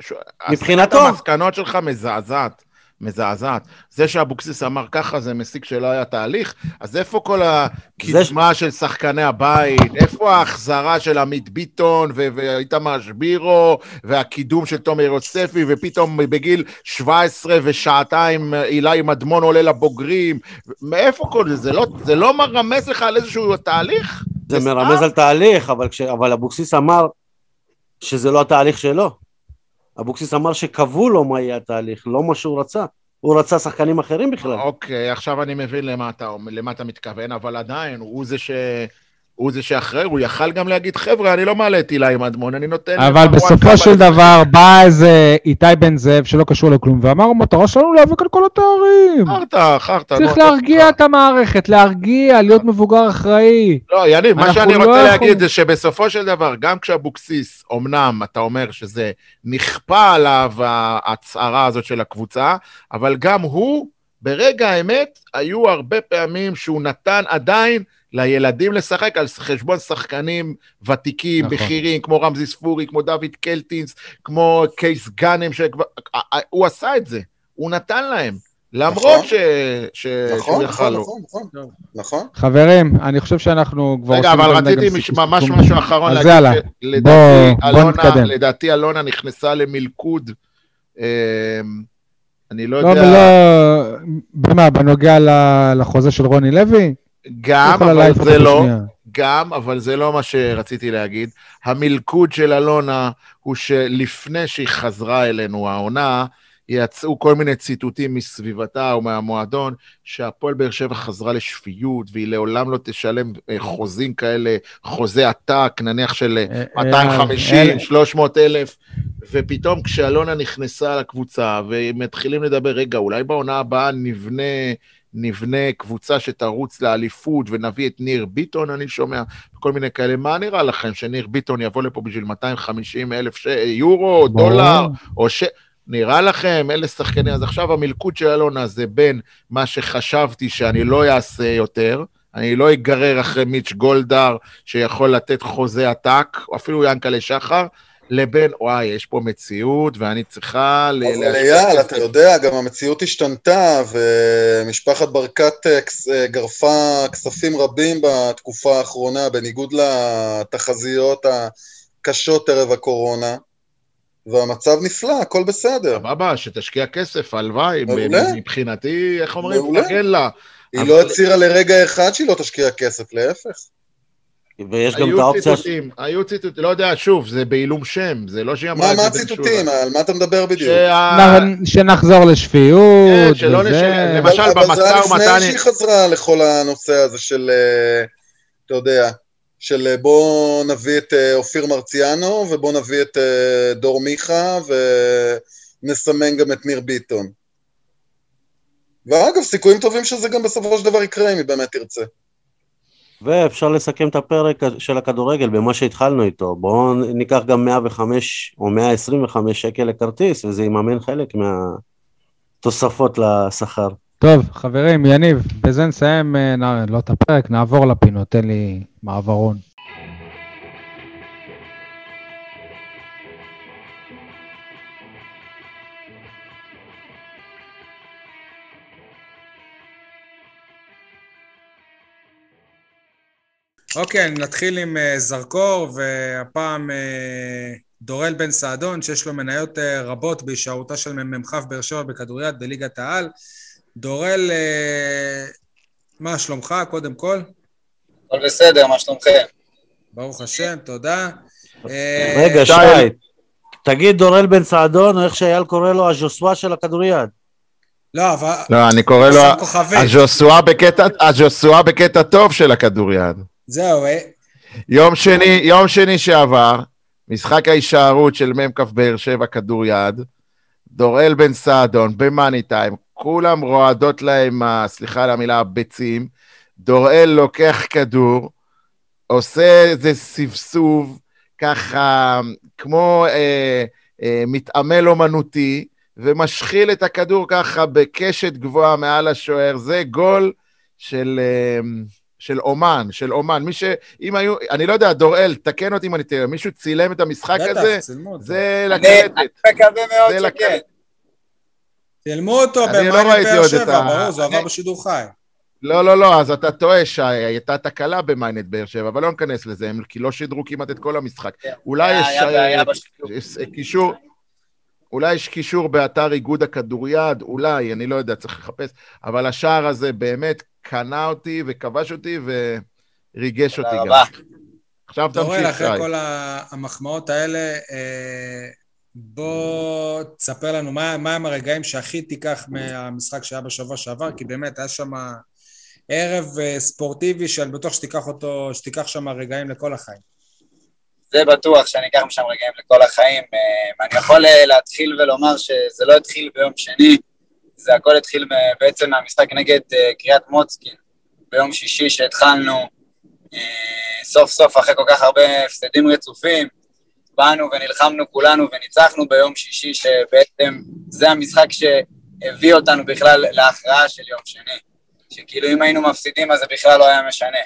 ש- מבחינתו. הסקת המסקנות שלך מזעזעת. מזעזעת. זה שאבוקסיס אמר ככה זה מסיק שלא היה תהליך, אז איפה כל הקדמה של שחקני הבית? איפה ההחזרה של עמית ביטון ו- ואיתמר שבירו והקידום של תומר יוספי ופתאום בגיל 17 ושעתיים אילי מדמון עולה לבוגרים? מאיפה כל זה? זה לא, זה לא מרמז לך על איזשהו תהליך? זה סתם? מרמז על תהליך, אבל, כש... אבל אבוקסיס אמר שזה לא התהליך שלו. אבוקסיס אמר שקבעו לו מה יהיה התהליך, לא מה שהוא רצה. הוא רצה שחקנים אחרים בכלל. אוקיי, עכשיו אני מבין למה אתה, למה אתה מתכוון, אבל עדיין, הוא זה ש... הוא זה שאחראי, הוא יכל גם להגיד, חבר'ה, אני לא מעלה את אילי מדמון, אני נותן... אבל בסופו של לשחק." דבר בא איזה איתי בן זאב שלא קשור לכלום, ואמר, המטרה שלנו להיאבק על כל התארים. חרטא, חרטא. צריך להרגיע את המערכת, להרגיע, להיות מבוגר אחראי. לא, יניב, מה שאני לא רוצה להגיד זה שבסופו של דבר, גם כשאבוקסיס, אמנם אתה אומר שזה נכפה עליו ההצהרה הזאת של הקבוצה, אבל גם הוא, ברגע האמת, היו הרבה פעמים שהוא נתן עדיין לילדים לשחק על חשבון שחקנים ותיקים, נכון. בכירים, כמו רמזי ספורי, כמו דוד קלטינס, כמו קייס גאנם, שכבר... הוא עשה את זה, הוא נתן להם. למרות נכון. ש... ש... נכון, שהוא יכל נכון, לו. נכון, נכון, נכון. חברים, אני חושב שאנחנו כבר... רגע, אבל רציתי. ממש משהו אחרון אז להגיד, יאללה, לדעתי בוא- בוא אלונה- נתקדם. לדעתי אלונה נכנסה למלכוד, אה, אני לא לא, יודע, לא, במה, בנוגע לחוזה של רוני לוי? גם, אבל זה לא, בשנייה. גם, אבל זה לא מה שרציתי להגיד. המלכוד של אלונה הוא שלפני שהיא חזרה אלינו, העונה, יצאו כל מיני ציטוטים מסביבתה או מהמועדון, שהפועל באר שבע חזרה לשפיות, והיא לעולם לא תשלם אה, חוזים כאלה, חוזה עתק, נניח של אה, אה, 250, אל- 300 אלף, ופתאום כשאלונה נכנסה לקבוצה, ומתחילים לדבר, רגע, אולי בעונה הבאה נבנה, נבנה קבוצה שתרוץ לאליפות, ונביא את ניר ביטון, אני שומע, כל מיני כאלה, מה נראה לכם, שניר ביטון יבוא לפה בשביל 250 אלף ש... יורו, ברור. דולר, או ש... נראה לכם, אלה שחקנים, אז עכשיו המלכוד של אלונה זה בין מה שחשבתי שאני לא אעשה יותר, אני לא אגרר אחרי מיץ' גולדהר שיכול לתת חוזה עתק, או אפילו ינקלה שחר, לבין, וואי, יש פה מציאות ואני צריכה... אבל אייל, כסף." אתה יודע, גם המציאות השתנתה, ומשפחת ברקת אה, אה, גרפה כספים רבים בתקופה האחרונה, בניגוד לתחזיות הקשות ערב הקורונה, והמצב נפלא, הכל בסדר. סבבה, שתשקיע כסף, הלוואי. מבחינתי, איך אומרים. פרגן לה. היא לא הצהירה לרגע אחד שהיא לא תשקיע כסף, להפך. ויש גם את היו האופציה... ש- ציטוטים, היו ציטוטים, לא יודע, שוב, זה בעילום שם, זה לא שהיא אמרה מה את מה הציטוטים? על מה אתה מדבר בדיוק? שנחזור לשפיות, כן, שלא וזה. נשאר- אבל- למשל, אבל זה היה במשא ומתן- לפני שהיא חזרה לכל הנושא הזה של, אה, אתה יודע, של אה, בוא נביא את אה, אופיר מרציאנו, ובוא נביא את דור מיכה, ונסמן גם את ניר ביטון. ואגב, סיכויים טובים שזה גם בסופו של דבר יקרה, אם היא באמת תרצה. ואפשר לסכם את הפרק של הכדורגל במה שהתחלנו איתו. בואו ניקח גם 105 או 125 שקל לכרטיס, וזה יממן חלק מהתוספות לשכר. טוב, חברים, יניב, בזה נסיים, אה, נ- לא את הפרק, נעבור לפינות, תן לי מעברון. אוקיי, נתחיל עם אה, זרקור, והפעם אה, דורל בן סעדון, שיש לו מניות אה, רבות בהישארותה של מ"כ באר שבע בכדוריד בליגת העל. דורל, אה, מה שלומך, קודם כל? הכל בסדר, מה שלומכם? ברוך השם, תודה. רגע, שי, תגיד דורל בן סעדון, או איך שאייל קורא לו, הז'וסווה של הכדוריד. לא, אבל... לא, אני קורא לו הז'וסואה בקטע טוב של הכדוריד. זהו, אה, יום שני, יום שני שעבר, משחק ההישארות של מ"כ באר שבע כדוריד, דוראל בן סעדון במאני טיים, כולם רועדות להם, ה- סליחה על המילה, הביצים, דוראל לוקח כדור, עושה איזה סבסוב, ככה, כמו אה, אה, מתעמל אומנותי, ומשחיל את הכדור ככה בקשת גבוהה מעל השוער. זה גול של, אה, של אומן, של אומן. מי ש... אם היו... אני לא יודע, דוראל, תקן אותי אם אני טועה, מישהו צילם את המשחק הזה? בטח, צילמו אותו. זה לקלטת. אני מקווה מאוד שכן. צילמו אותו לא ראיתי באר שבע, ברור, זה עבר בשידור חי. לא, לא, לא, אז אתה טועה, שי, הייתה תקלה במיינט באר שבע, אבל לא ניכנס לזה, הם- כי לא שידרו כמעט את כל המשחק. אולי יש אה, אה, קישור, אולי יש קישור באתר איגוד הכדוריד, אולי, אני לא יודע, צריך לחפש, אבל השער הזה באמת קנה אותי וכבש אותי וריגש אותי גם. רבה. עכשיו דורל, תמשיך, אחרי שי. כל ה- המחמאות האלה, אה, בוא תספר לנו מה, מה הם הרגעים שהכי תיקח מהמשחק שהיה בשבוע שעבר, כי באמת היה שם ערב אה, ספורטיבי שאני בטוח שתיקח אותו, שתיקח שם רגעים לכל החיים. זה בטוח שאני אקח משם רגעים לכל החיים. אה, אני יכול להתחיל ולומר שזה לא התחיל ביום שני, זה הכל התחיל בעצם מהמשחק נגד אה, קריית מוצקין ביום שישי שהתחלנו, אה, סוף סוף אחרי כל כך הרבה הפסדים רצופים, באנו ונלחמנו כולנו וניצחנו ביום שישי, שבעצם זה המשחק שהביא אותנו בכלל להכרעה של יום שני. שכאילו אם היינו מפסידים אז זה בכלל לא היה משנה.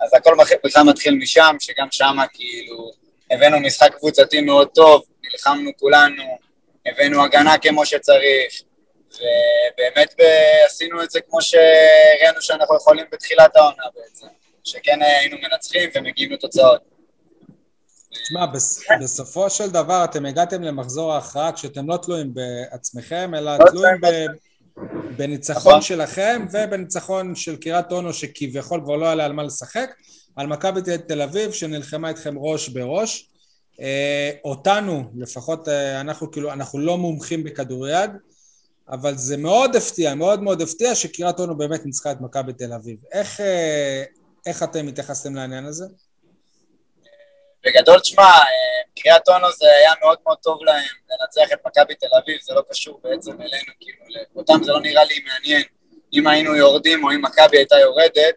אז הכל בכלל מתחיל משם, שגם שמה כאילו הבאנו משחק קבוצתי מאוד טוב, נלחמנו כולנו, הבאנו הגנה כמו שצריך, ובאמת ב- עשינו את זה כמו שהראינו שאנחנו יכולים בתחילת העונה בעצם, שכן היינו מנצחים ומגיעים לתוצאות. תשמע, בס- בסופו של דבר אתם הגעתם למחזור ההכרעה כשאתם לא תלויים בעצמכם, אלא לא תלויים בניצחון נכון. שלכם ובניצחון של קריית אונו שכביכול כבר לא היה לה על מה לשחק, על מכבי תל- אביב שנלחמה איתכם ראש בראש. אה, אותנו, לפחות אה, אנחנו כאילו, אנחנו לא מומחים בכדוריד, אבל זה מאוד הפתיע, מאוד מאוד הפתיע שקריית אונו באמת ניצחה את מכבי תל אביב. איך, אה, איך אתם התייחסתם לעניין הזה? בגדול, תשמע, אה, קריית אונו זה היה מאוד מאוד טוב להם לנצח את מכבי תל אביב, זה לא קשור בעצם אלינו, כאילו, אותם זה לא נראה לי מעניין אם היינו יורדים או אם מכבי הייתה יורדת,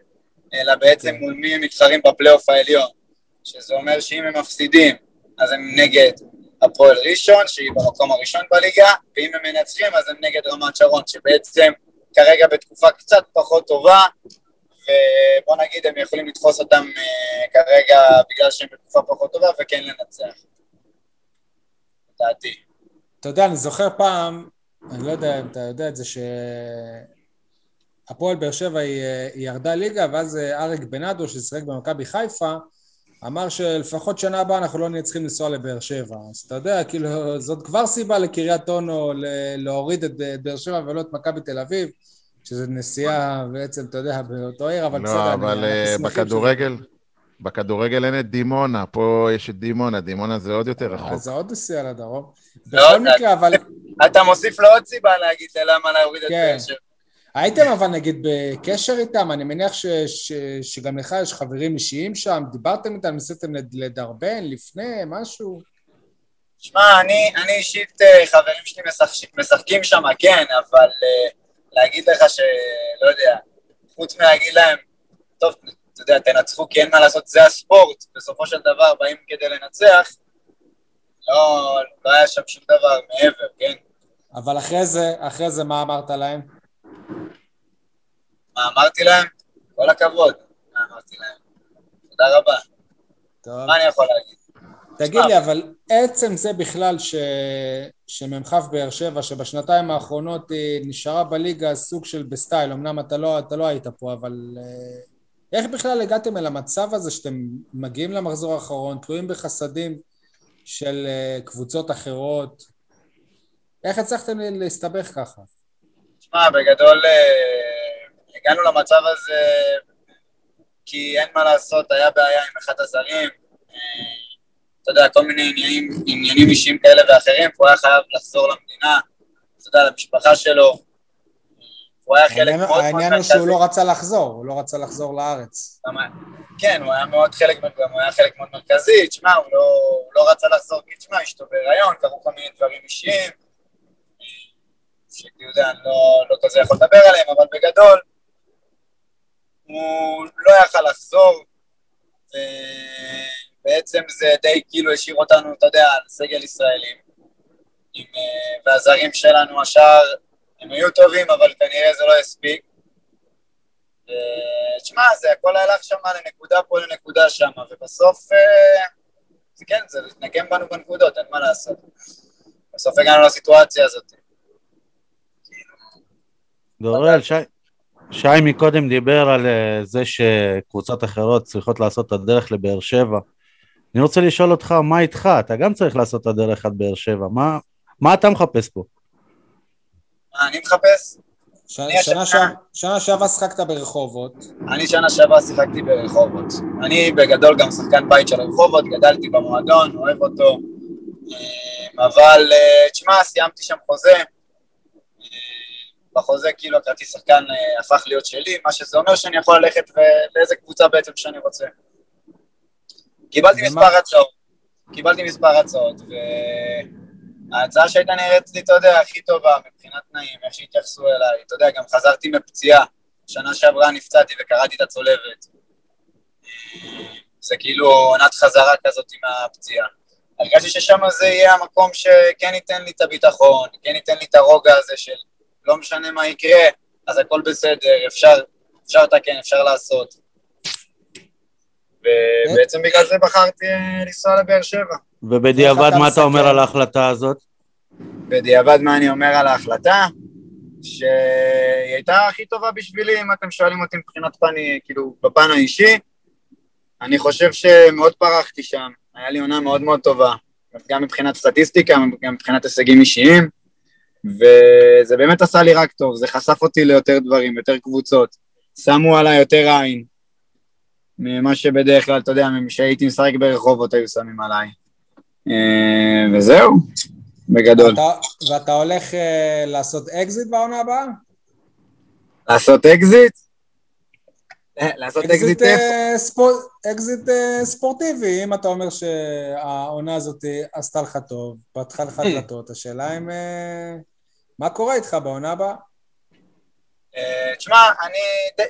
אלא בעצם מול מי הם מתחרים בפלייאוף העליון, שזה אומר שאם הם מפסידים, אז הם נגד הפועל ראשון, שהיא במקום הראשון בליגה, ואם הם מנצחים, אז הם נגד רמת שרון, שבעצם כרגע בתקופה קצת פחות טובה, ובוא נגיד הם יכולים לתפוס אותם אה, כרגע בגלל שהם בתקופה פחות טובה וכן לנצח. לדעתי. אתה יודע, אני זוכר פעם, אני לא יודע אם אתה יודע את זה, שהפועל באר שבע היא, היא ירדה ליגה, ואז אריק בנאדו, ששיחק במכבי חיפה, אמר שלפחות שנה הבאה אנחנו לא נהיה צריכים לנסוע לבאר שבע. אז אתה יודע, כאילו, זאת כבר סיבה לקריית אונו ל- להוריד את את באר שבע ולא את מכבי תל אביב, שזו נסיעה בעצם, אתה יודע, באותו עיר, אבל בסדר, לא, אבל אה, בכדורגל, בכדורגל אין את דימונה, פה יש את דימונה, דימונה זה עוד יותר רחוק. אז זה עוד נסיעה לדרום. לא, בכל מקרה, אבל... אתה מוסיף לו עוד סיבה להגיד למה להוריד את כן. באר שבע. הייתם אבל נגיד בקשר איתם? אני מניח ש, ש, שגם לך יש חברים אישיים שם, דיברתם איתם, ניסיתם לד- לדרבן לפני, משהו? שמע, אני, אני אישית, אה, חברים שלי משחק, משחקים שם, כן, אבל אה, להגיד לך שלא יודע, חוץ מלהגיד להם, טוב, אתה יודע, תנצחו כי אין מה לעשות, זה הספורט, בסופו של דבר באים כדי לנצח, לא, לא היה שם שום דבר מעבר, כן? אבל אחרי זה, אחרי זה מה אמרת להם? מה אמרתי להם? כל הכבוד, מה אמרתי להם? תודה רבה. טוב. מה אני יכול להגיד? תגיד לי, אבל עצם זה בכלל ש... שמ"כ באר שבע, שבשנתיים האחרונות היא נשארה בליגה סוג של בסטייל, אמנם אתה לא, אתה לא היית פה, אבל אה, איך בכלל הגעתם אל המצב הזה שאתם מגיעים למחזור האחרון, תלויים בחסדים של אה, קבוצות אחרות? איך הצלחתם להסתבך ככה? תשמע, בגדול אה, הגענו למצב הזה כי אין מה לעשות, היה בעיה עם אחד הזרים, אה, אתה יודע, כל מיני עניינים, עניינים אישיים כאלה ואחרים, והוא היה חייב לחזור למדינה, אתה יודע, למשפחה שלו. הוא היה חלק מאוד מאוד העניין הוא. שהוא לא רצה לחזור, הוא לא רצה לחזור לארץ. כן, הוא היה מאוד חלק, הוא היה חלק מאוד מרכזי, תשמע, הוא לא, הוא לא רצה לחזור, כי תשמע, אשתו בהיריון, קרו כל מיני דברים אישיים, שאתה יודע, אני לא, לא כזה יכול לדבר עליהם, אבל בגדול, הוא לא יכל לחזור, ובעצם זה די כאילו השאיר אותנו, אתה יודע, על סגל ישראלים. עם, אה, והזרים שלנו, השאר, הם היו טובים, אבל כנראה זה לא הספיק. תשמע, זה הכל הלך שם לנקודה פה לנקודה שם, ובסוף, אה, זה כן, זה התנגן בנו בנקודות, אין מה לעשות. בסוף הגענו לסיטואציה הזאת. דורל, שי, שי מקודם דיבר על אה, זה שקבוצות אחרות צריכות לעשות את הדרך לבאר שבע. אני רוצה לשאול אותך, מה איתך? אתה גם צריך לעשות את הדרך עד באר שבע. מה, מה אתה מחפש פה? מה אני מחפש? ש- אני שנה שעב- שנה שעברה שחקת ברחובות, אני שנה שעברה שיחקתי ברחובות. אני בגדול גם שחקן בית של רחובות, גדלתי במועדון, אוהב אותו. אה, אבל, אה, תשמע, סיימתי שם חוזה. בחוזה כאילו הכרטיס שחקן אה, הפך להיות שלי, מה שזה אומר שאני יכול ללכת לאיזה קבוצה בעצם שאני רוצה. קיבלתי מספר הצעות, קיבלתי מספר הצעות, וההצעה שהייתה נראית לי, אתה יודע, הכי טובה מבחינת תנאים, איך שהתייחסו אליי, אתה יודע, גם חזרתי מפציעה, שנה שעברה נפצעתי וקראתי את הצולבת. זה כאילו עונת חזרה כזאת עם הפציעה. הרגשתי ששם זה יהיה המקום שכן ייתן לי את הביטחון, כן ייתן לי את הרוגע הזה של לא משנה מה יקרה, אז הכל בסדר, אפשר, אפשר לתקן, אפשר לעשות. ובעצם בגלל זה בחרתי אה, לנסוע לבאר שבע. ובדיעבד מה אתה אומר על ההחלטה הזאת? בדיעבד מה אני אומר על ההחלטה? שהיא הייתה הכי טובה בשבילי, אם אתם שואלים אותי מבחינת פני, כאילו, בפן האישי. אני חושב שמאוד פרחתי שם, היה לי עונה מאוד מאוד טובה, גם מבחינת סטטיסטיקה, גם מבחינת הישגים אישיים, וזה באמת עשה לי רק טוב, זה חשף אותי ליותר דברים, יותר קבוצות, שמו עליי יותר עין, ממה שבדרך כלל, אתה יודע, כשהייתי משחק ברחובות היו שמים עליי. אה, וזהו, בגדול. ואתה, ואתה הולך אה, לעשות אקזיט בעונה הבאה? לעשות אקזיט? אה, לעשות אקזיט איפה? אקזיט ספורטיבי, אם אתה אומר שהעונה הזאת עשתה לך טוב, פתחה לך דלתות, השאלה אם... מה קורה איתך בעונה הבאה? תשמע, אני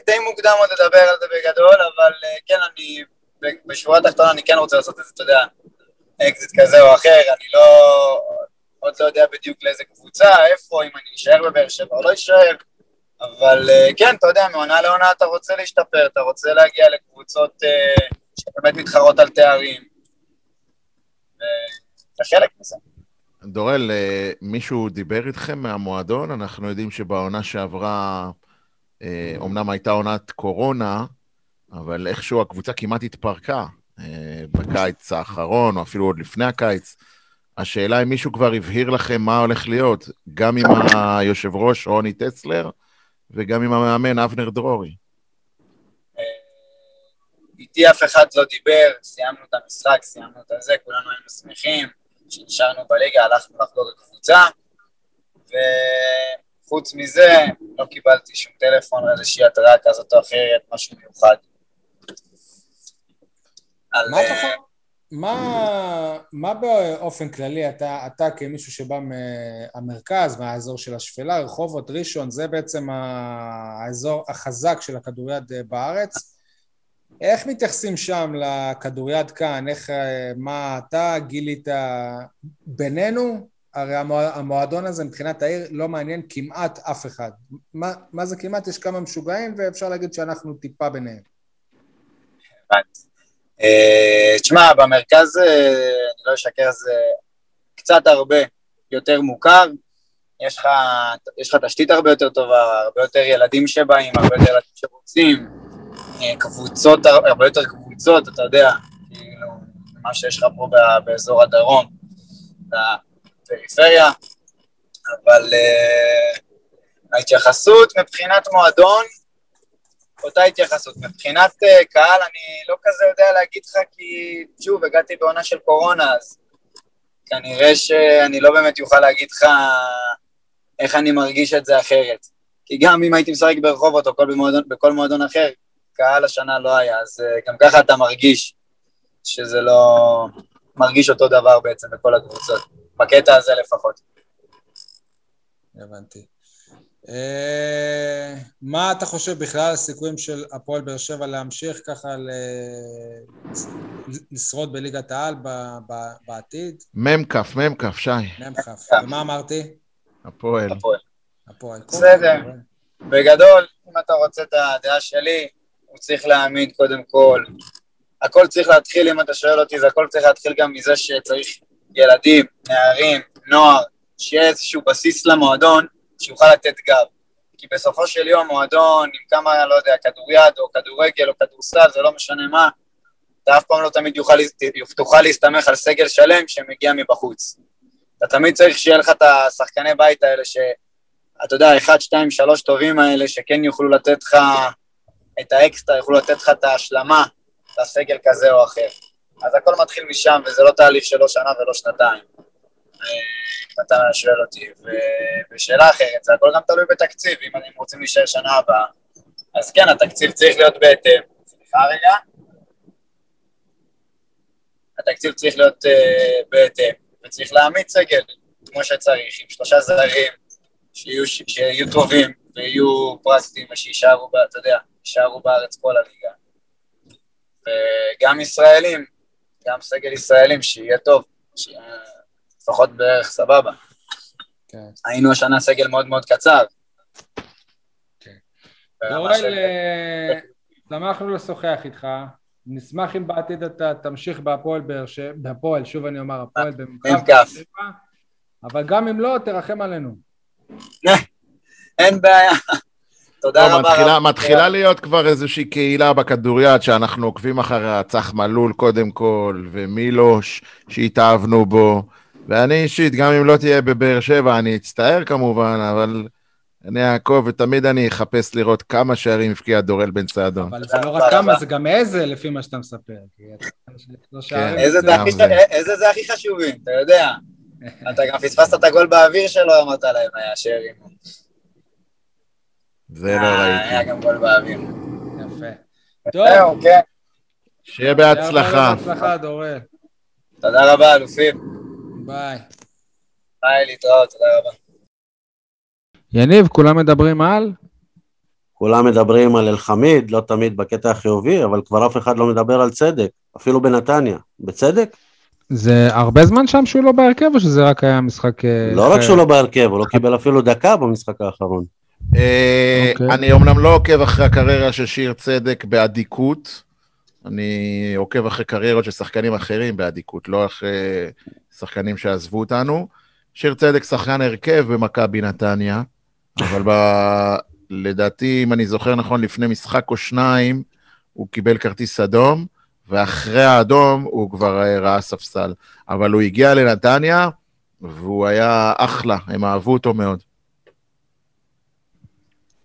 די מוקדם עוד לדבר על זה בגדול, אבל כן, אני בשורה התחתונה אני כן רוצה לעשות את זה, אתה יודע, אקזיט כזה או אחר, אני לא... עוד לא יודע בדיוק לאיזה קבוצה, איפה, אם אני אשאר בבאר שבע או לא אשאר, אבל כן, אתה יודע, מעונה לעונה אתה רוצה להשתפר, אתה רוצה להגיע לקבוצות שבאמת מתחרות על תארים. זה חלק מזה. דורל, מישהו דיבר איתכם מהמועדון? אנחנו יודעים שבעונה שעברה, אומנם הייתה עונת קורונה, אבל איכשהו הקבוצה כמעט התפרקה בקיץ האחרון, או אפילו עוד לפני הקיץ. השאלה אם מישהו כבר הבהיר לכם מה הולך להיות, גם עם היושב ראש רוני טסלר וגם עם המאמן אבנר דרורי. איתי אף אחד לא דיבר, סיימנו את המשחק, סיימנו את זה, כולנו היינו שמחים, כשנשארנו בליגה הלכנו לחגוג הקבוצה, וחוץ מזה לא קיבלתי שום טלפון או איזושהי התראה כזאת או אחרת, משהו מיוחד. מה אתה יכול? מה, מה באופן כללי, אתה, אתה כמישהו שבא מהמרכז, מהאזור של השפלה, רחובות, ראשון, זה בעצם האזור החזק של הכדוריד בארץ. איך מתייחסים שם לכדוריד כאן? איך, מה אתה גילית בינינו? הרי המועדון הזה מבחינת העיר לא מעניין כמעט אף אחד. מה, מה זה כמעט? יש כמה משוגעים ואפשר להגיד שאנחנו טיפה ביניהם. אה, תשמע, במרכז, אה, אני לא אשקר, זה קצת הרבה יותר מוכר, יש לך, יש לך תשתית הרבה יותר טובה, הרבה יותר ילדים שבאים, הרבה יותר ילדים שרוצים, אה, קבוצות, הרבה יותר קבוצות, אתה יודע, כאילו, מה שיש לך פה באזור הדרום, בפריפריה, אבל uh, ההתייחסות מבחינת מועדון אותה התייחסות. מבחינת uh, קהל אני לא כזה יודע להגיד לך כי שוב, הגעתי בעונה של קורונה, אז כנראה שאני לא באמת אוכל להגיד לך איך אני מרגיש את זה אחרת. כי גם אם הייתי משחק ברחובות או בכל מועדון, בכל מועדון אחר, קהל השנה לא היה, אז uh, גם ככה אתה מרגיש שזה לא... מרגיש אותו דבר בעצם בכל הקבוצות, בקטע הזה לפחות. הבנתי. אה, מה אתה חושב בכלל על הסיכויים של הפועל באר שבע להמשיך ככה לשרוד בליגת העל בעתיד? מ"כ, מ"כ, שי. מ"כ. ומה אמרתי? הפועל. הפועל. בסדר. בגדול, אם אתה רוצה את הדעה שלי, הוא צריך להעמיד קודם כל. הכל צריך להתחיל, אם אתה שואל אותי, זה הכל צריך להתחיל גם מזה שצריך ילדים, נערים, נוער, שיהיה איזשהו בסיס למועדון, שיוכל לתת גב. כי בסופו של יום מועדון עם כמה, לא יודע, כדוריד או כדורגל או כדורסל, זה לא משנה מה, אתה אף פעם לא תמיד יוכל, תוכל להסתמך על סגל שלם שמגיע מבחוץ. אתה תמיד צריך שיהיה לך את השחקני בית האלה, שאתה יודע, אחד, שתיים, שלוש טובים האלה, שכן יוכלו לתת לך את האקסטרה, יוכלו לתת לך את ההשלמה לסגל כזה או אחר. אז הכל מתחיל משם, וזה לא תהליך של לא שנה ולא שנתיים. אם אתה שואל אותי. ובשאלה אחרת, זה הכל גם תלוי בתקציב, אם הם רוצים להישאר שנה הבאה, אז כן, התקציב צריך להיות בהתאם. סליחה רגע. התקציב צריך להיות uh, בהתאם, וצריך להעמיד סגל כמו שצריך, עם שלושה זרים שיהיו טובים ויהיו פרקטיים ושיישארו, אתה יודע, יישארו בארץ כל הליגה. וגם ישראלים, גם סגל ישראלים, שיהיה טוב, שיהיה לפחות בערך סבבה. כן. היינו השנה סגל מאוד מאוד קצר. כן. אורל, אה, שמחנו לשוחח איתך. נשמח אם בעתיד אתה תמשיך בהפועל באר שבע, בהפועל, שוב אני אומר, הפועל במקום באר שבע, אבל גם אם לא, תרחם עלינו. אין בעיה. תודה לא, רבה. מתחילה, מתחילה להיות כבר איזושהי קהילה בכדוריד שאנחנו עוקבים אחריה, צח מלול קודם כל, ומילוש שהתאהבנו בו, ואני אישית, גם אם לא תהיה בבאר שבע, אני אצטער כמובן, אבל אני אעקוב, ותמיד אני אחפש לראות כמה שערים הבקיע דורל בן סעדון. אבל זה לא רק כמה, זה גם איזה, לפי מה שאתה מספר. כן, איזה זה הכי חשובים, אתה יודע. אתה גם פספסת את הגול באוויר שלו, אמרת להם, היה שערים. זה לא אה, ראיתי. היה גם גול באוויר. יפה. טוב. כן. שיהיה בהצלחה. בהצלחה, דורל. תודה רבה, אלופים. ביי. ביי, להתראות, תודה רבה. יניב, כולם מדברים על? כולם מדברים על אלחמיד, לא תמיד בקטע החיובי, אבל כבר אף אחד לא מדבר על צדק, אפילו בנתניה. בצדק? זה הרבה זמן שם שהוא לא בהרכב, או שזה רק היה משחק... אה, לא רק שהוא לא בהרכב, הוא לא קיבל אפילו דקה במשחק האחרון. אה, אוקיי. אני אומנם לא עוקב אחרי הקריירה של שיר צדק באדיקות, אני עוקב אחרי קריירות של שחקנים אחרים באדיקות, לא אחרי שחקנים שעזבו אותנו. שיר צדק שחקן הרכב במכבי נתניה, אבל ב... לדעתי, אם אני זוכר נכון, לפני משחק או שניים, הוא קיבל כרטיס אדום, ואחרי האדום הוא כבר ראה ספסל. אבל הוא הגיע לנתניה, והוא היה אחלה, הם אהבו אותו מאוד.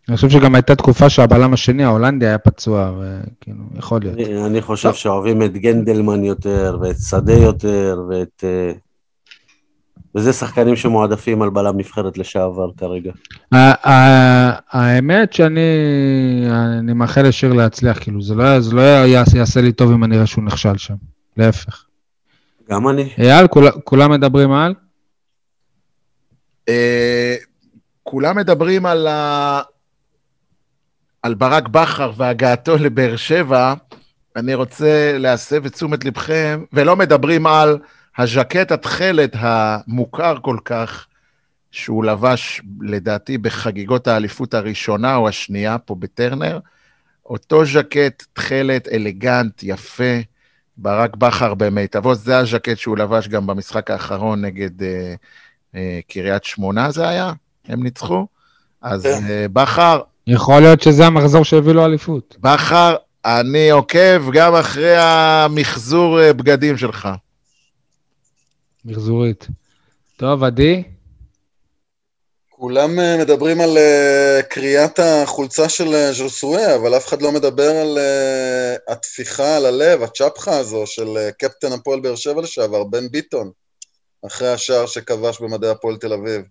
אני חושב שגם הייתה תקופה שהבלם השני, ההולנדי, היה פצוע, וכאילו, יכול להיות. אני, אני חושב שאוהבים את גנדלמן יותר, ואת שדה יותר, ואת... אה, וזה שחקנים שמועדפים על בלם נבחרת לשעבר כרגע. האמת שאני מאחל לשיר להצליח, כאילו, זה לא, זה לא יעשה לי טוב אם אני אראה שהוא נכשל שם, להפך. גם אני. אייל, כולם מדברים על? אה, כולם מדברים על, ה... על ברק בכר והגעתו לבאר שבע. אני רוצה להסב את תשומת לבכם, ולא מדברים על הז'קט התכלת המוכר כל כך, שהוא לבש, לדעתי, בחגיגות האליפות הראשונה או השנייה פה בטרנר, אותו ז'קט תכלת אלגנט, יפה, ברק בכר במיטבו, זה הז'קט שהוא לבש גם במשחק האחרון נגד אה, אה, קריית שמונה זה היה? הם ניצחו? אז כן. אה, בכר... יכול להיות שזה המחזור שהביא לו אליפות. בכר, אני עוקב גם אחרי המחזור אה, בגדים שלך. מחזורית. טוב, עדי? כולם אה, מדברים על uh, קריאת החולצה של ז'וסואה, אבל אף אחד לא מדבר על הטפיחה על הלב, הצ'פחה הזו של קפטן הפועל באר שבע לשעבר, בן ביטון, אחרי השער שכבש במדעי הפועל תל אביב.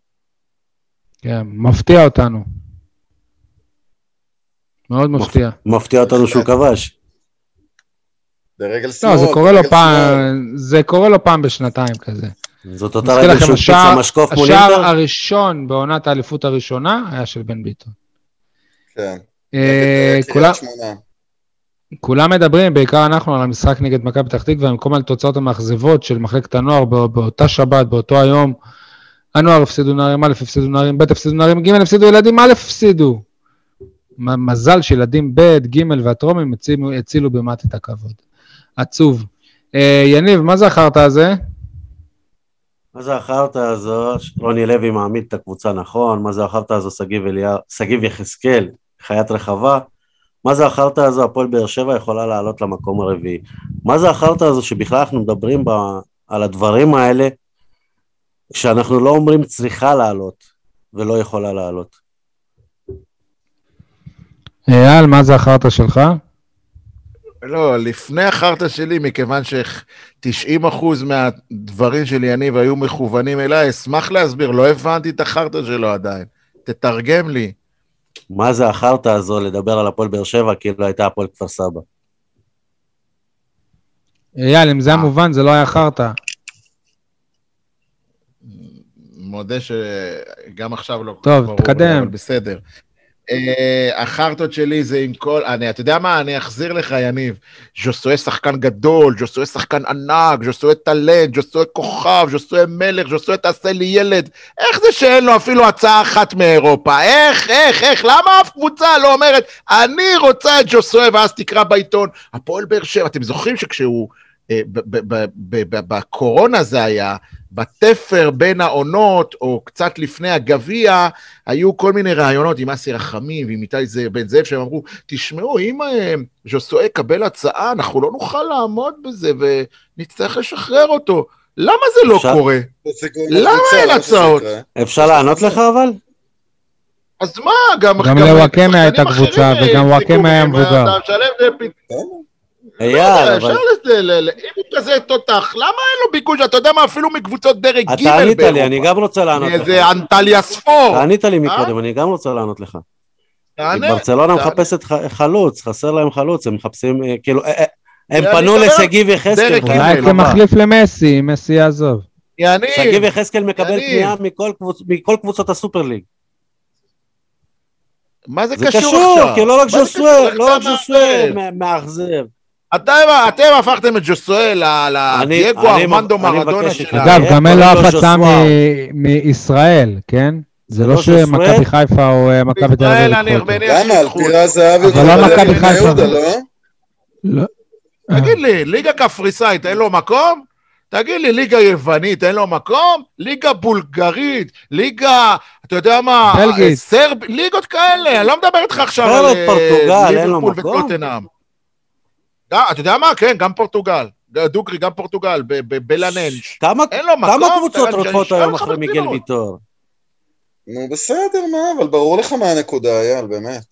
כן, מפתיע אותנו. מאוד מפתיע. מפתיע אותנו שהוא כבש. ברגל שמאל. לא, זה קורה לו פעם, זה קורה לו פעם בשנתיים כזה. זאת אותה רגל שהוא הקפיץ המשקוף מול אינטר? השער הראשון בעונת האליפות הראשונה היה של בן ביטון. כן. אה, כולם מדברים, בעיקר אנחנו, על המשחק נגד מכבי פתח תקווה, במקום על תוצאות המאכזבות של מחלקת הנוער באותה שבת, באותו היום. הנוער הפסידו נערים א', הפסידו נערים ב', הפסידו נערים ג', הפסידו ילדים א', הפסידו. מזל שילדים ב', ג' והטרומים הצילו במעט את הכבוד. עצוב. אה, יניב, מה זה החרטא הזה? מה זה החרטא הזו? רוני לוי מעמיד את הקבוצה נכון, מה זה החרטא הזו? שגיב יחזקאל, חיית רחבה. מה זה החרטא הזו? הפועל באר שבע יכולה לעלות למקום הרביעי. מה זה החרטא הזו שבכלל אנחנו מדברים ב, על הדברים האלה, כשאנחנו לא אומרים צריכה לעלות ולא יכולה לעלות. אייל, מה זה החרטא שלך? לא, לפני החרטא שלי, מכיוון ש-90% מהדברים של יניב היו מכוונים אליי, אשמח להסביר, לא הבנתי את החרטא שלו עדיין. תתרגם לי. מה זה החרטא הזו לדבר על הפועל באר שבע כאילו הייתה הפועל כפר סבא? אייל, אם זה היה מובן, זה לא היה חרטא. מודה שגם עכשיו לא... טוב, ברור, תקדם. אבל בסדר. אה, החרטות שלי זה עם כל... אני, אתה יודע מה? אני אחזיר לך, יניב. ז'וסוי שחקן גדול, ז'וסוי שחקן ענק, ז'וסוי טלנט, ז'וסוי כוכב, ז'וסוי מלך, ז'וסוי תעשה לי ילד. איך זה שאין לו אפילו הצעה אחת מאירופה? איך, איך, איך? למה אף קבוצה לא אומרת, אני רוצה את ז'וסוי, ואז תקרא בעיתון, הפועל באר שבע. אתם זוכרים שכשהוא... אה, בקורונה זה היה, בתפר בין העונות, או קצת לפני הגביע, היו כל מיני רעיונות עם אסי רחמים ועם איתי זה- בן זאב, שהם אמרו, תשמעו, אם אה, ז'וסוי יקבל הצעה, אנחנו לא נוכל לעמוד בזה ונצטרך לשחרר אותו. למה זה לא אפשר- קורה? למה אין הצעות? אפשר לענות לך אבל? אז מה, גם... גם לוואקמה הייתה קבוצה, וגם הפסיקו וואקמה היה מבוגר. אתה משלם אייל, אפשר אבל לזה, ל- ל- אם הוא כזה תותח, למה אין לו ביקוש? אתה יודע מה, אפילו מקבוצות דרג ג' אתה ענית לי, באירופה. אני גם רוצה לענות לך. איזה אנטליה ספור. אתה ענית לי? מקודם, אני גם רוצה לענות לך. ברצלונה. מחפשת חלוץ, חסר להם חלוץ, הם מחפשים, אה, כאילו, אה, אה, הם פנו לשגיב יחזקאל, אולי. כמחליף למסי, מסי יעזוב. יניב, שגיב יחזקאל מקבל. פנייה מכל קבוצ- מכל קבוצות הסופר ליג. מה זה זה קשור עכשיו? כי לא רק זה קשור? לא רק אתה ז'וסואל מאחר? מ- מאכזב. אתם אתם הפכתם את ג'וסואל לדייגו ארמנדו מרדונה מבקש של ממך. ה- אגב, גם אין לו אף הצעה ז'וסואר? מ- מישראל, כן? זה לא לא? שמכבי חיפה או אה, מכבי תל בישראל אביב אני. מניח למה? על טירה זהבי אבל לא הוא מכבי בני חיפה. יהודה, לא? לא. תגיד לי, ליגה קפריסאית אין לו מקום? תגיד לי, ליגה יוונית אין לו מקום? ליגה בולגרית, ליגה, אתה יודע מה, בלגית. סרב, ליגות כאלה, אני לא מדבר איתך עכשיו על אה, ליברפול? וטוטנאם. אתה יודע מה? כן, גם פורטוגל. דוגרי, גם פורטוגל, ב- ב- בלננש. כמה קבוצות רודפות היום אחרי מיגל. ויטור? נו בסדר, מה, אבל ברור לך מה הנקודה, אייל, באמת.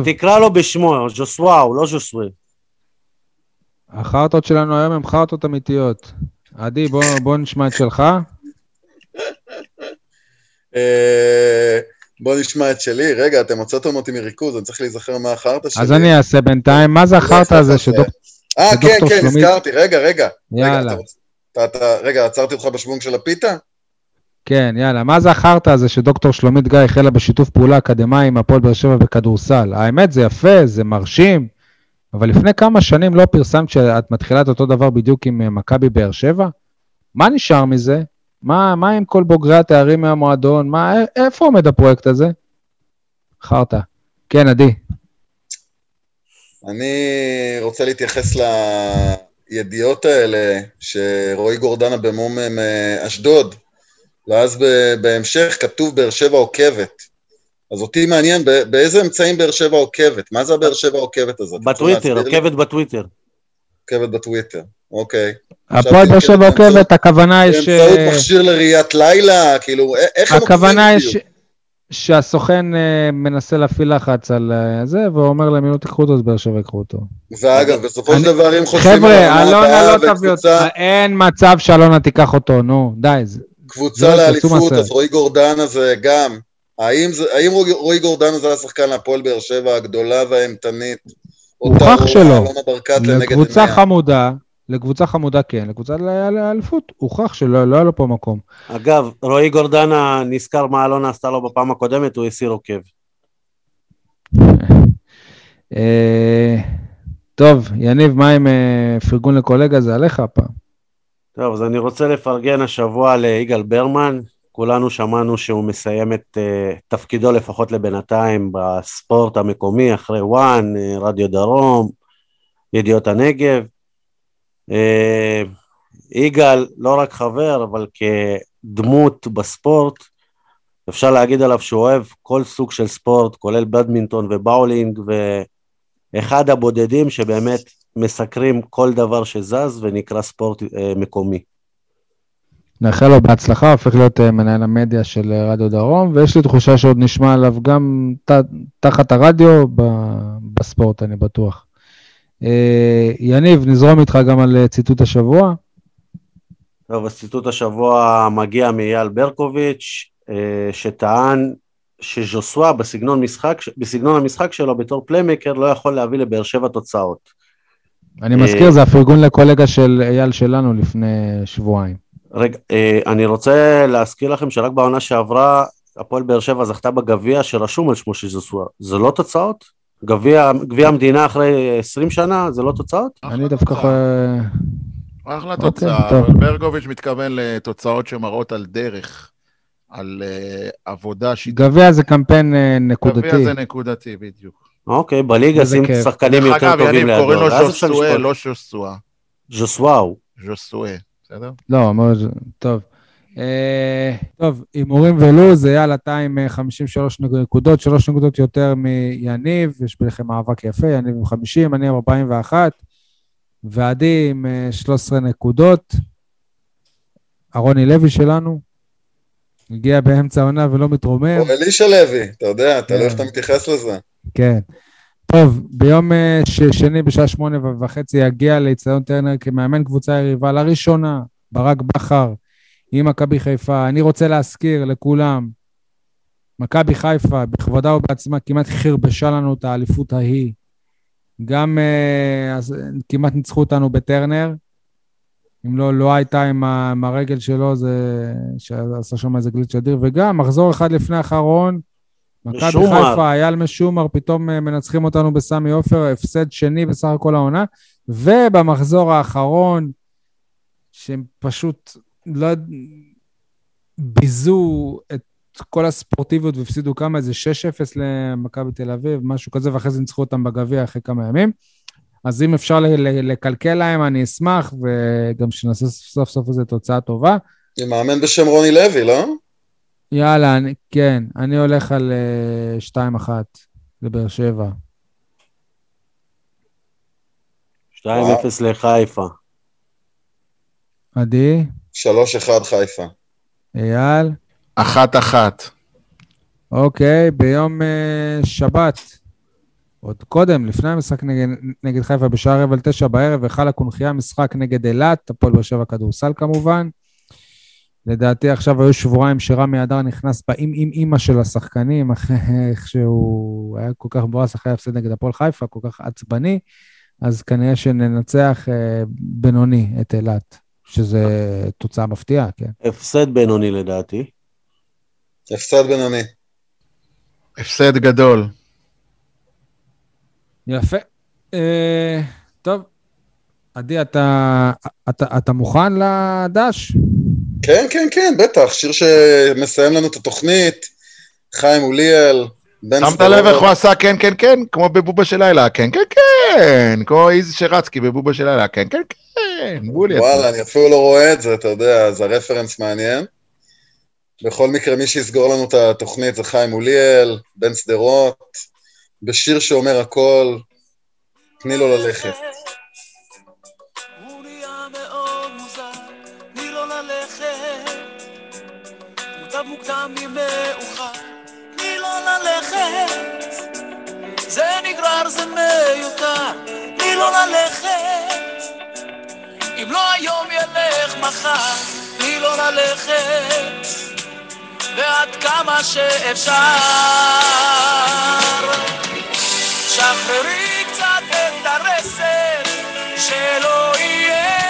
ותקרא לו בשמו, ז'וסוואו, לא ז'וסווי. החרטות שלנו היום הן חרטות אמיתיות. עדי, בוא בוא נשמע את שלך. בוא נשמע את שלי. רגע, אתם הוצאתם אותי מריכוז, אני צריך להיזכר מה החרטא שלי. אז אני אעשה בינתיים. מה זה החרטא הזה שדוק... אה, כן, שדוקטור כן, שלומית- הזכרתי. רגע, רגע. יאללה. רגע, עצרתי אותך בשוונג של הפיתה? כן, יאללה. מה זה החרטא הזה שדוקטור שלומית גיא החלה בשיתוף פעולה אקדמאי עם הפועל באר שבע בכדורסל? האמת, זה יפה, זה מרשים, אבל לפני כמה שנים לא פרסמת שאת מתחילה את אותו דבר בדיוק עם אה, מכבי באר שבע? מה נשאר מזה? מה, מה עם כל בוגרי התארים מהמועדון? מה, איפה עומד הפרויקט הזה? חרטא. כן, עדי. אני רוצה להתייחס לידיעות האלה שרועי גורדנה במום מאשדוד, ואז בהמשך כתוב באר שבע עוקבת. אז אותי מעניין באיזה אמצעים באר שבע עוקבת, מה זה הבאר שבע עוקבת הזאת? בטוויטר? עוקבת בטוויטר. עוקבת בטוויטר, אוקיי. הפועל באר שבע עוקבת, הכוונה היא ש... באמצעות מכשיר לראיית לילה, כאילו, איך הם עוקבים הכוונה היא? ש... שהסוכן אה, מנסה להפעיל לחץ על אה, זה, ואומר להם, אם לא תיקחו אותו, אז באר שבע ייקחו אותו. ואגב, בסופו של דבר, אם חושבים על חבר'ה, הרמה אלונה הבאה לא. וקבוצה אין מצב שאלונה תיקח אותו, נו, די. קבוצה לא, לאליפות. אז רועי גורדנה זה גם. האם, רועי- רועי גורדנה זה השחקן להפועל באר שבע הגדולה והאימתנית? הוכח שלא. לקבוצה עיניה. חמודה, לקבוצה חמודה כן, לקבוצה לאליפות, הוכח שלא לא היה לו פה מקום. אגב, רועי גורדנה נזכר מה אלונה עשתה לו בפעם הקודמת, הוא הסיר עוקב. אה, טוב, יניב, מה עם אה, פרגון לקולגה? זה עליך הפעם. טוב, אז אני רוצה לפרגן השבוע ליגאל ברמן. כולנו שמענו שהוא מסיים את uh, תפקידו לפחות לבינתיים בספורט המקומי, אחרי וואן, רדיו דרום, ידיעות הנגב. Uh, יגאל, לא רק חבר, אבל כדמות בספורט, אפשר להגיד עליו שהוא אוהב כל סוג של ספורט, כולל בדמינטון ובאולינג, ואחד הבודדים שבאמת מסקרים כל דבר שזז ונקרא ספורט uh, מקומי. נאחל לו בהצלחה, הופך להיות אה, מנהל המדיה של אה, רדיו דרום, ויש לי תחושה שעוד נשמע עליו גם ת, תחת הרדיו ב, בספורט, אני בטוח. אה, יניב, נזרום איתך גם על אה, ציטוט השבוע. טוב, אז ציטוט השבוע מגיע מאייל ברקוביץ', אה, שטען שז'וסווה בסגנון, משחק, בסגנון המשחק שלו בתור פליימקר לא יכול להביא לבאר שבע תוצאות. אני מזכיר, זה הפרגון לקולגה של אייל שלנו לפני שבועיים. רגע, אני רוצה להזכיר לכם שרק בעונה שעברה, הפועל באר שבע זכתה בגביע שרשום על שמו של ז'וסווה. זה לא תוצאות? גביע המדינה אחרי 20 שנה, זה לא תוצאות? אני דווקא... אחלה אוקיי, תוצאה. אבל ברקוביץ' מתכוון לתוצאות שמראות על דרך, על אה, עבודה שיטתית. גביע זה קמפיין אה, נקודתי. גביע זה נקודתי, בדיוק. אוקיי, בליגה שים. שחקנים דרך יותר אגב, טובים יניב, לידו. קוראים לו ואז אפשר ז'וסואה. לא שוסואה. ז'וסוואו. ז'וסואה, בסדר? לא, טוב. אה, טוב, הימורים ולוז, אייל, אתה עם אה, 53 נקודות, שלוש נקודות יותר מיניב, יש ביניכם מאבק יפה, יניב עם 50, אני עם 41, ועדי עם אה, 13 נקודות. ארוני לוי שלנו, הגיע באמצע העונה ולא מתרומם. או אלישע לוי, אתה יודע, תלוי. איך אתה מתייחס לזה. כן. טוב, ביום אה, ש- שני בשעה שמונה וחצי יגיע לאיצטדיון טרנר כמאמן קבוצה יריבה לראשונה, ברק בכר, עם מכבי חיפה. אני רוצה להזכיר לכולם, מכבי חיפה, בכבודה ובעצמה, כמעט חרבשה לנו את האליפות ההיא. גם אה, אז, כמעט ניצחו אותנו בטרנר. אם לא, לא הייתה עם, ה, עם הרגל שלו, זה... שעשה שם איזה גליץ' אדיר. וגם, מחזור אחד לפני האחרון, מכבי. חיפה, אייל משומר, פתאום אה, מנצחים אותנו בסמי עופר, הפסד שני בסך הכל העונה. ובמחזור האחרון, שהם פשוט לא... ביזו את כל הספורטיביות והפסידו כמה, איזה 6-0 למכבי תל אביב, משהו כזה, ואחרי זה ניצחו אותם בגביע אחרי כמה ימים. אז אם אפשר לקלקל להם, אני אשמח, וגם שנעשה סוף סוף איזו תוצאה טובה. עם מאמן בשם רוני לוי, לא? יאללה, אני, כן, אני הולך על אה, 2-1 לבאר שבע. 2-0 לחיפה. עדי, 3-1 חיפה. אייל, אחת-אחת. אוקיי, ביום אה, שבת, עוד קודם, לפני המשחק נגד, נגד חיפה, בשעה רבע לתשע בערב, היכל הקונכייה, משחק נגד אילת, הפועל באר שבע כדורסל כמובן. לדעתי עכשיו היו שבועיים שרמי אדר נכנס באים עם אימא של השחקנים, אחרי איך שהוא היה כל כך מבואס אחרי ההפסד נגד הפועל חיפה, כל כך עצבני, אז כנראה שננצח אה, בינוני את אילת, שזה תוצאה מפתיעה, כן. הפסד בינוני לדעתי. הפסד בינוני. הפסד גדול. יפה. אה, טוב, עדי, אתה, אתה, אתה מוכן לדש? כן, כן, כן, בטח, שיר שמסיים לנו את התוכנית, חיים אוליאל, שמת. לב איך הוא עשה כן, כן, כן? כמו בבובה של לילה, כן, כן, כן. כמו איזי שרצקי בבובה של לילה, כן, כן, כן. בולי. וואלה, אני אפילו לא רואה את זה, אתה יודע, אז הרפרנס מעניין. בכל מקרה, מי שיסגור לנו את התוכנית זה חיים אוליאל, בן שדרות, בשיר שאומר הכל, תני לו ללכת. זה נגרר, זה מיותר, תני לו ללכת. אם לא היום ילך מחר, תני לו ללכת. ועד כמה שאפשר. שחררי קצת את הרסן, שלא יהיה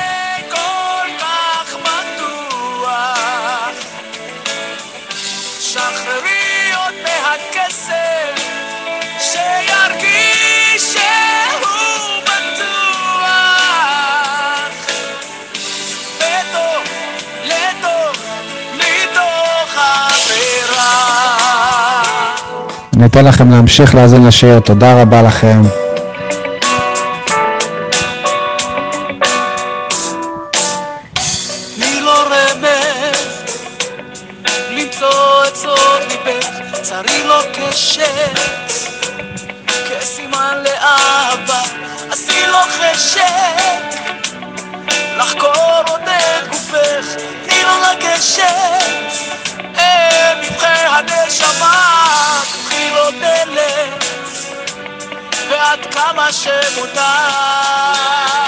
אני אתן לכם להמשיך להאזין לשיר, תודה רבה לכם. תני לו רמז, למצוא את סוד עד כמה שמותר.